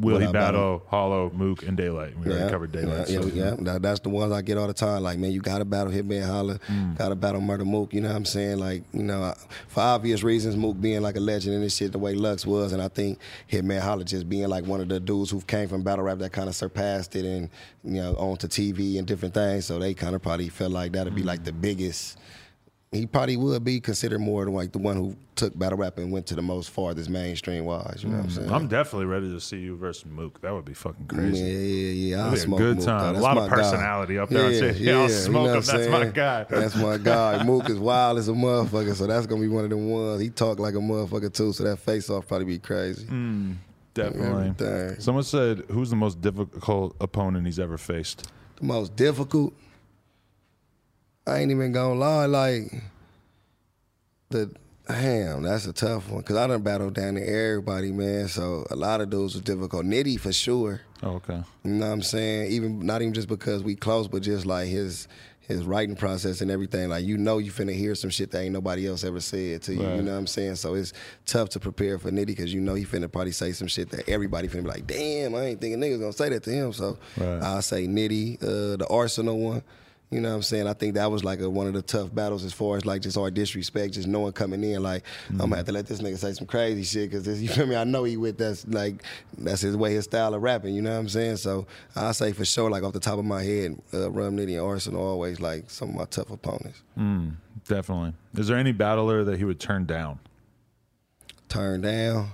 will he battle battle? Holla, Mook, and Daylyt? We already covered Daylyt. Yeah, so- yeah, yeah. That- that's the ones I get all the time. Like, man, you got to battle Hitman Holla, Mm. got to battle Murda Mook. You know what I'm saying? Like, you know, for obvious reasons, Mook being like a legend and this shit, the way Lux was, and I think Hitman Holla just being like one of the dudes who came from battle rap that kind of surpassed it and you know onto TV and different things. So they kind of probably felt like that'd be like the biggest. He probably would be considered more than like the one who took battle rap and went to the most farthest mainstream wise. You know what I'm saying? Mm. I'm definitely ready to see you versus Mook. That would be fucking crazy. Yeah, yeah, yeah. I'll smoke good Mook, time. A lot of guy. personality up there on stage. Yeah, I'll smoke you know him. That's my saying? guy. That's my guy. Mook is wild as a motherfucker, so that's gonna be one of them ones. He talk like a motherfucker too, so that face off probably be crazy. Mm. Definitely. Someone said, "Who's the most difficult opponent he's ever faced?" The most difficult. I ain't even gonna lie, like the damn, that's a tough one. Cause I done battled down to everybody, man. So a lot of those was difficult. Nitty for sure. Oh, okay. You know what I'm saying? Even not even just because we close, but just like his his writing process and everything. Like you know you finna hear some shit that ain't nobody else ever said to you. Right. You know what I'm saying? So it's tough to prepare for Nitty because you know he finna probably say some shit that everybody finna be like, damn, I ain't thinking niggas gonna say that to him. So Right. I say Nitty, uh, the Arsenal one. You know what I'm saying? I think that was like a, one of the tough battles as far as like just our disrespect, just knowing coming in like I'm gonna have to let this nigga say some crazy shit because you feel me? I know he with that's like that's his way, his style of rapping. You know what I'm saying? So I say for sure, like off the top of my head, uh, Rum Nitty and Arsenal always like some of my tough opponents. Definitely. Is there any battler that he would turn down? Turn down.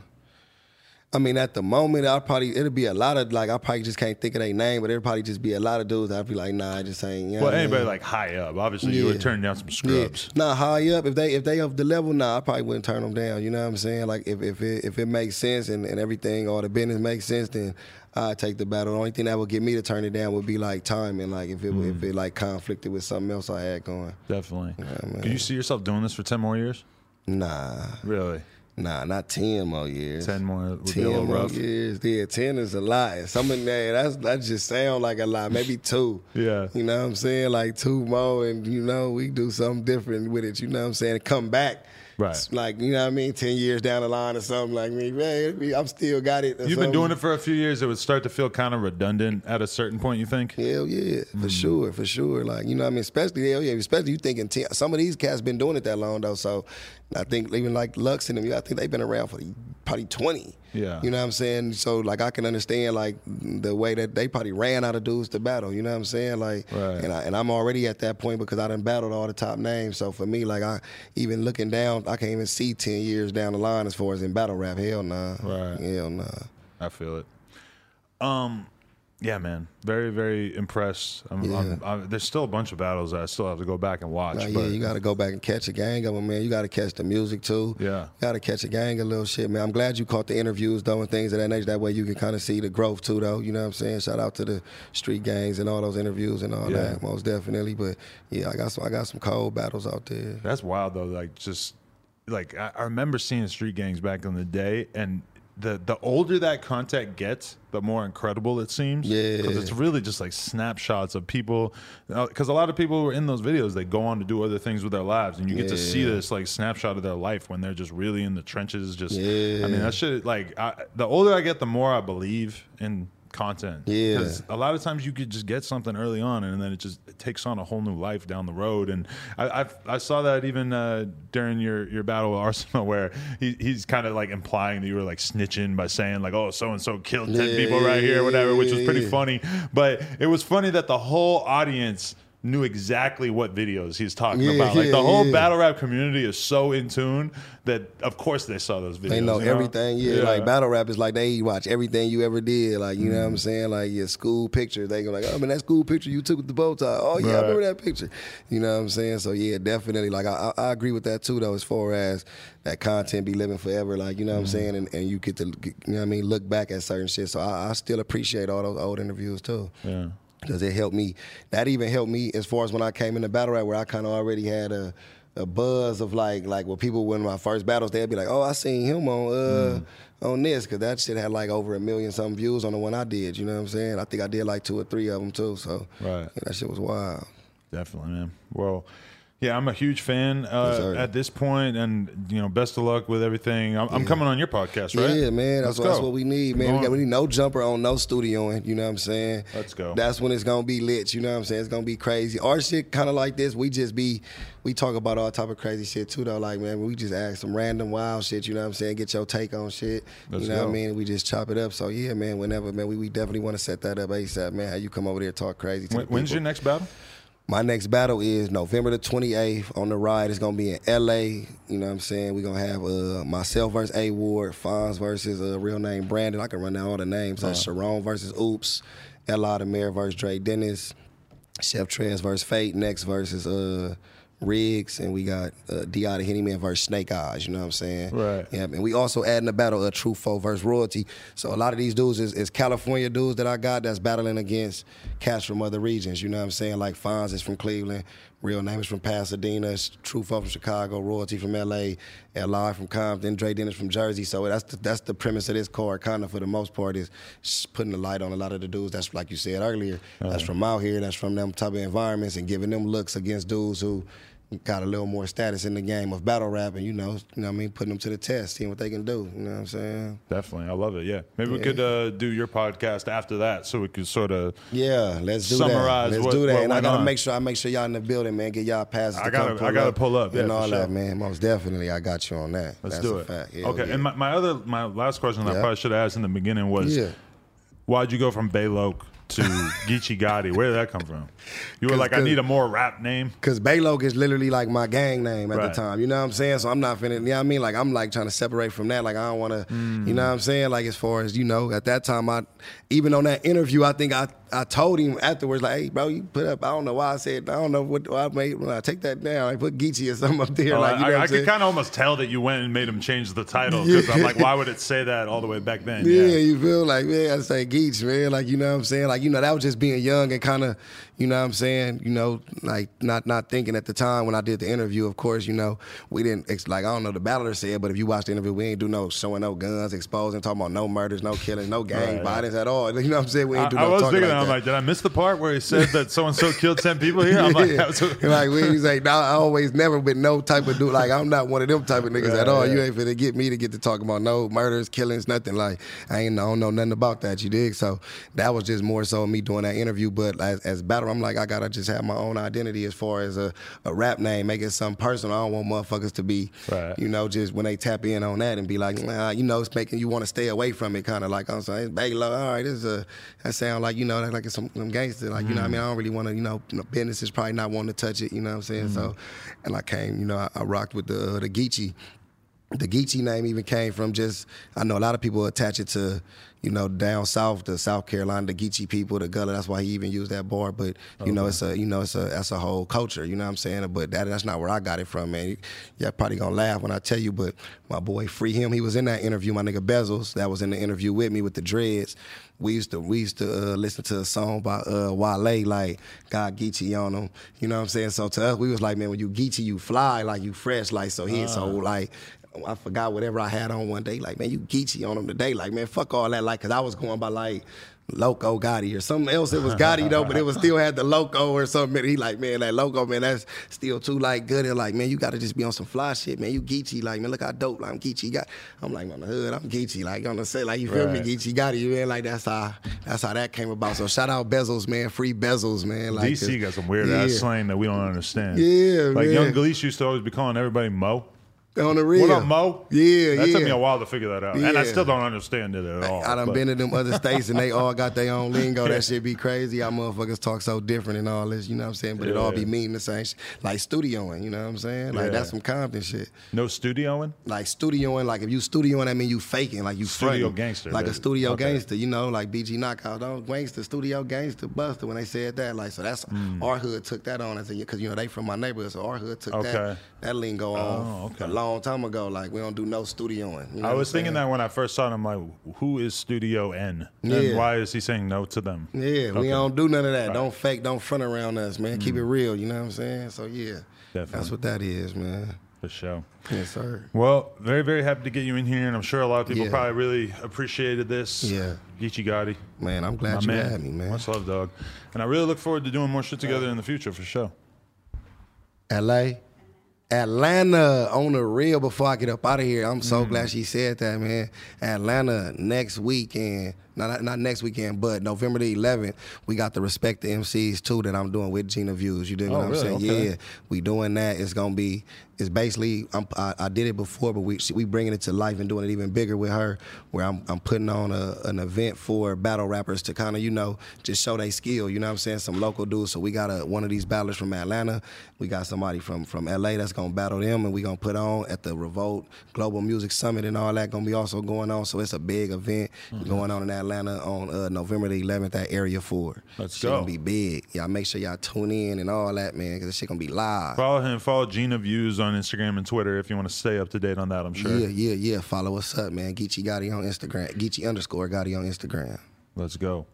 I mean, at the moment, I'll probably it'll be a lot of like I probably just can't think of their name, but it'll probably just be a lot of dudes. I'd be like, nah, I just ain't. You know Well, what I anybody mean? like high up. Obviously, you would Yeah. turn down some scrubs. Yeah. Nah, high up. If they if they of the level, nah, I probably wouldn't turn them down. You know what I'm saying? Like if if it if it makes sense and, and everything or the business makes sense, then I take the battle. The only thing that would get me to turn it down would be like timing. Like if it Mm. if it like conflicted with something else I had going. Definitely. man. Could you see yourself doing this for ten more years? Nah, Really? Nah, not ten more years. Ten more Ten more rough. years, yeah. Ten is a lot. Some of that that's that just sound like a lot. Maybe two. Yeah. You know what I'm saying? Like two more, and you know we do something different with it. You know what I'm saying? Come back. Right. Like you know what I mean? Ten years down the line or something like me. Man, I'm still got it. You've been doing it for a few years. It would start to feel kind of redundant at a certain point. You think? Hell yeah, Mm. for sure, for sure. Like you know, what I mean, especially hell yeah, especially you thinking ten, some of these cats been doing it that long though. So I think even like Lux and them, I think they've been around for probably twenty. Yeah. you know what I'm saying. So like I can understand like the way that they probably ran out of dudes to battle. You know what I'm saying? Like, Right. and I, and I'm already at that point because I done battled all the top names. So for me, like I even looking down, I can't even see ten years down the line as far as in battle rap. Hell nah. Right. Hell nah. I feel it. Um, yeah, man, very, very impressed. I'm, I'm, Yeah. I'm, there's still a bunch of battles that I still have to go back and watch. Nah, but yeah, you got to go back and catch a gang of them, man. You got to catch the music too. Yeah. got to catch a gang of little shit, man. I'm glad you caught the interviews though and things of that nature. That way you can kind of see the growth too, though. You know what I'm saying? Shout out to the street gangs and all those interviews and all Yeah. that, most definitely. But yeah, I got some, I got some cold battles out there. That's wild though. Like just like I, I remember seeing street gangs back in the day, and the the older that content gets, the more incredible it seems. Yeah. because it's really just like snapshots of people. Because a lot of people who are in those videos, they go on to do other things with their lives, and you get to see this like snapshot of their life when they're just really in the trenches. Just I mean that shit. Like I, the older I get, the more I believe in content. Yeah. Because a lot of times you could just get something early on and then it just it takes on a whole new life down the road. And I I've, I saw that even uh, during your, your battle with Arsenal where he, he's kind of like implying that you were like snitching by saying like, oh, so and so killed 10 Yeah, people right here, whatever, which was pretty yeah. funny. But it was funny that the whole audience knew exactly what videos he's talking Yeah, about. Like the whole yeah. battle rap community is so in tune that of course they saw those videos. They know you everything. Yeah, like battle rap is like they watch everything you ever did. Like you know what I'm mm. saying. Like your school picture, they go like, oh man, that school picture you took with the bow tie. Oh yeah, I remember that picture. You know what I'm saying. So yeah, definitely. Like I, I agree with that too though. As far as that content be living forever, like you know what I'm mm. saying, and, and you get to you know what I mean look back at certain shit. So I, I still appreciate all those old interviews too. Yeah. Because it helped me. That even helped me as far as when I came into battle rap, where I kind of already had a, a buzz of like like when people when my first battles, they'd be like, "Oh, I seen him on uh on this," because that shit had like over a million something views on the one I did. You know what I'm saying? I think I did like two or three of them too. So Right. yeah, that shit was wild. Definitely, man. Well, yeah, I'm a huge fan uh, at this point, and you know, best of luck with everything. I'm, I'm coming on your podcast, right? Yeah, man. That's, that's what we need, man. We, got, we need no jumper on no studioing. You know what I'm saying? Let's go. That's when it's gonna be lit. You know what I'm saying? It's gonna be crazy. Our shit kind of like this. We just be, we talk about all type of crazy shit too, though. Like man, we just ask some random wild shit. You know what I'm saying? Get your take on shit. Let's you know go. what I mean? We just chop it up. So yeah, man. Whenever, man, we, we definitely want to set that up asap, man. How you come over there talk crazy? To When, when's your next battle? My next battle is November the 28th on the ride. It's gonna be in LA. You know what I'm saying? We're gonna have uh, myself versus A Ward, Fonz versus uh, real name Brandon. I can run down all the names. Uh, Sharon versus Oops, Ella Demir versus Dre Dennis, Chef Trez versus Fate, Next versus uh, Riggs, and we got uh, D'Ada Hennyman versus Snake Eyes. You know what I'm saying? Right. Yeah, and we also adding the battle of True Foe versus Royalty. So a lot of these dudes is, is California dudes that I got that's battling against cats from other regions. You know what I'm saying? Like Fonz is from Cleveland, Real Name is from Pasadena, True Foe from Chicago, Royalty from LA, Li from Compton, Dre Dennis from Jersey. So that's the, that's the premise of this card, kind of for the most part, is putting the light on a lot of the dudes. That's like you said earlier, that's uh-huh. from out here, that's from them type of environments, and giving them looks against dudes who got a little more status in the game of battle rap and you know, you know what I mean, putting them to the test, seeing what they can do. You know what I'm saying? Definitely, I love it. Yeah, maybe we could uh, do your podcast after that, so we could sort of. Yeah, let's do Summarize that. Let's what- do that. and I gotta on. make sure I make sure y'all in the building, man. Get y'all passes. I gotta- I gotta pull up, and for all sure. that, man. Most definitely, I got you on that. Let's That's do a it. fact. Hell okay, yeah. and my, my other my last question that I probably should have asked in the beginning was, yeah. why'd you go from Bayloke to Geechi Gotti? Where did that come from? You were like, I need a more rap name. Cause Baylog is literally like my gang name at Right. the time. You know what I'm saying? So I'm not finna, you know what I mean? Like I'm like trying to separate from that. Like I don't wanna, you know what I'm saying? Like as far as, you know, at that time I even on that interview, I think I I told him afterwards, like, hey bro, you put up, I don't know why I said, I don't know what I made when I take that down, like put Geechee or something up there. Oh, like you know I, I could kind of almost tell that you went and made him change the title because I'm like, why would it say that all the way back then? Yeah, you feel like man, I say Geach, man. Like you know what I'm saying. Like you know that was just being young and kind of, you know what I'm saying. You know, like not not thinking at the time when I did the interview. Of course, you know we didn't like I don't know the battler said, but if you watch the interview, we ain't do no showing no guns, exposing, talking about no murders, no killings, no gang Right. violence at all. You know what I'm saying? We I, ain't do I no was thinking, like. I'm that. like, did I miss the part where he said that so and so killed ten people here? I'm like, Yeah. was a- like we was like, nah, I always never been no type of dude. Like I'm not one of them type of niggas Right, at all. You ain't finna get me to get to talk about no murders, killings, nothing. Like I ain't I don't know nothing about that. You dig? So that was just more so me doing that interview. But as, as battle, I'm like, I gotta just have my own identity as far as a, a rap name, make it something personal. I don't want motherfuckers to be, Right. you know, just when they tap in on that and be like, nah, you know, it's making you want to stay away from it. Kind of like I'm saying, hey, all right, this is a that sound like you know, like it's some, some gangster. Like you know, what I mean, I don't really want to, you know, business is probably not wanting to touch it. You know what I'm saying? So, and I came, you know, I, I rocked with the uh, the Geechi. The Geechi name even came from just I know a lot of people attach it to you know down south, the South Carolina, the Geechee people, the Gullah. That's why he even used that bar. But you know it's a you know it's a that's a whole culture. You know what I'm saying? But that that's not where I got it from, man. Y'all probably gonna laugh when I tell you, but my boy Free Him, he was in that interview. My nigga Bezos, that was in the interview with me with the Dreads. We used to we used to uh, listen to a song by uh, Wale like God Geechee on him. You know what I'm saying? So to us, we was like, man, when you Geechee, you fly like you fresh, like so he so like. Oh, I forgot whatever I had on one day. Like, man, you Geechee on him today. Like, man, fuck all that. Like, cause I was going by like Loco Gotti or something else. It was Gotti though, but it was still had the Loco or something. He like, man, that Loco, man, that's still too like good. And like, man, you got to just be on some fly shit, man. You Geechee, like, man, look how dope I'm Geechee got. I'm like on the hood, I'm Geechee, like on the set, like you feel Right. me, Geechi Gotti, you man. Like that's how that's how that came about. So shout out Bezos, man, free Bezos, man. Like DC got some weird yeah. ass slang that we don't understand. Yeah, like man. young Galicia used to always be calling everybody Mo. On the real. What up, Mo? Yeah, That yeah. took me a while to figure that out, and I still don't understand it at all. I done but- been to them other states and they all got their own lingo. That shit be crazy. How motherfuckers talk so different and all this, you know what I'm saying? But it all be Yeah. meaning the same shit. Like studioing, you know what I'm saying? Like Yeah. that's some Compton shit. no studioing. Like studioing, like if you studioing, that mean you faking, like you Studio fronting. gangster, Like a studio Okay. gangster, you know, like BG Knocc Out, don't gangster, studio gangster, buster. When they said that, like so that's Hmm. our hood took that on as a because you know they from my neighborhood, so our hood took Okay. that that lingo on Oh, okay. Long time ago. Like we don't do no studioing. You know I was thinking that when I first saw them, like, who is Studio N? And Yeah. why is he saying no to them? Yeah, Okay. we don't do none of that. Right. Don't fake, don't front around us, man. Keep it mm. real, you know what I'm saying? So yeah, Definitely. that's what that is, man. For sure. Yes, sir. Well, very, very happy to get you in here, and I'm sure a lot of people Yeah. probably really appreciated this. Yeah. Geechi Gotti. Man, I'm My glad you man. had me, man. Much love, dog. And I really look forward to doing more shit together in the future, for sure. LA. Atlanta on the real before I get up out of here. I'm so Mm. glad she said that, man. Atlanta next weekend. Not, not next weekend, but November the 11th, we got the Respect the MCs too that I'm doing with Gina Views. You dig Oh, what I'm really? saying? Okay. Yeah, we doing that. It's gonna be. It's basically I'm, I, I did it before, but we we bringing it to life and doing it even bigger with her. Where I'm I'm putting on a, an event for battle rappers to kind of you know just show their skill. You know what I'm saying? Some local dudes. So we got a one of these battlers from Atlanta. We got somebody from from LA that's gonna battle them, and we gonna put on at the Revolt Global Music Summit and all that gonna be also going on. So it's a big event Mm-hmm. going on in Atlanta on uh, November the 11th at Area Four. Let's Shit go. Gonna be big. Y'all make sure y'all tune in and all that, man, because this shit gonna be live. Follow him. Follow Gina Views on Instagram and Twitter if you want to stay up to date on that. I'm sure. Yeah, yeah, yeah. Follow us up, man. Geechi Gotti on Instagram. Geechi underscore Gotti on Instagram. Let's go.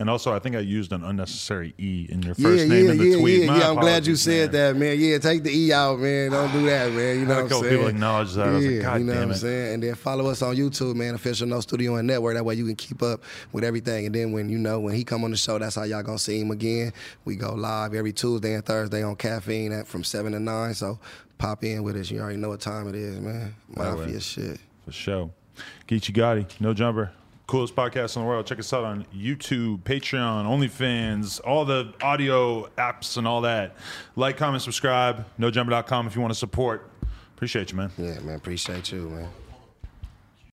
And also, I think I used an unnecessary E in your Yeah, first name yeah, in the yeah, tweet. yeah, My yeah. I'm glad you said man. that, man. Yeah, take the E out, man. Don't do that, man. You know a what I'm couple saying? people acknowledge that. I was like, God you know damn what I'm it. saying? And then follow us on YouTube, man. Official No Studio and Network. That way you can keep up with everything. And then when you know when he come on the show, that's how y'all gonna see him again. We go live every Tuesday and Thursday on Caffeine at from seven to nine. So pop in with us. You already know what time it is, man. Mafia shit. For sure. Geechi Gotti, No Jumper. Coolest podcast in the world. Check us out on YouTube, Patreon, OnlyFans, all the audio apps and all that. Like, comment, subscribe. NoJumper.com if you want to support. Appreciate you, man. Yeah, man. Appreciate you, man.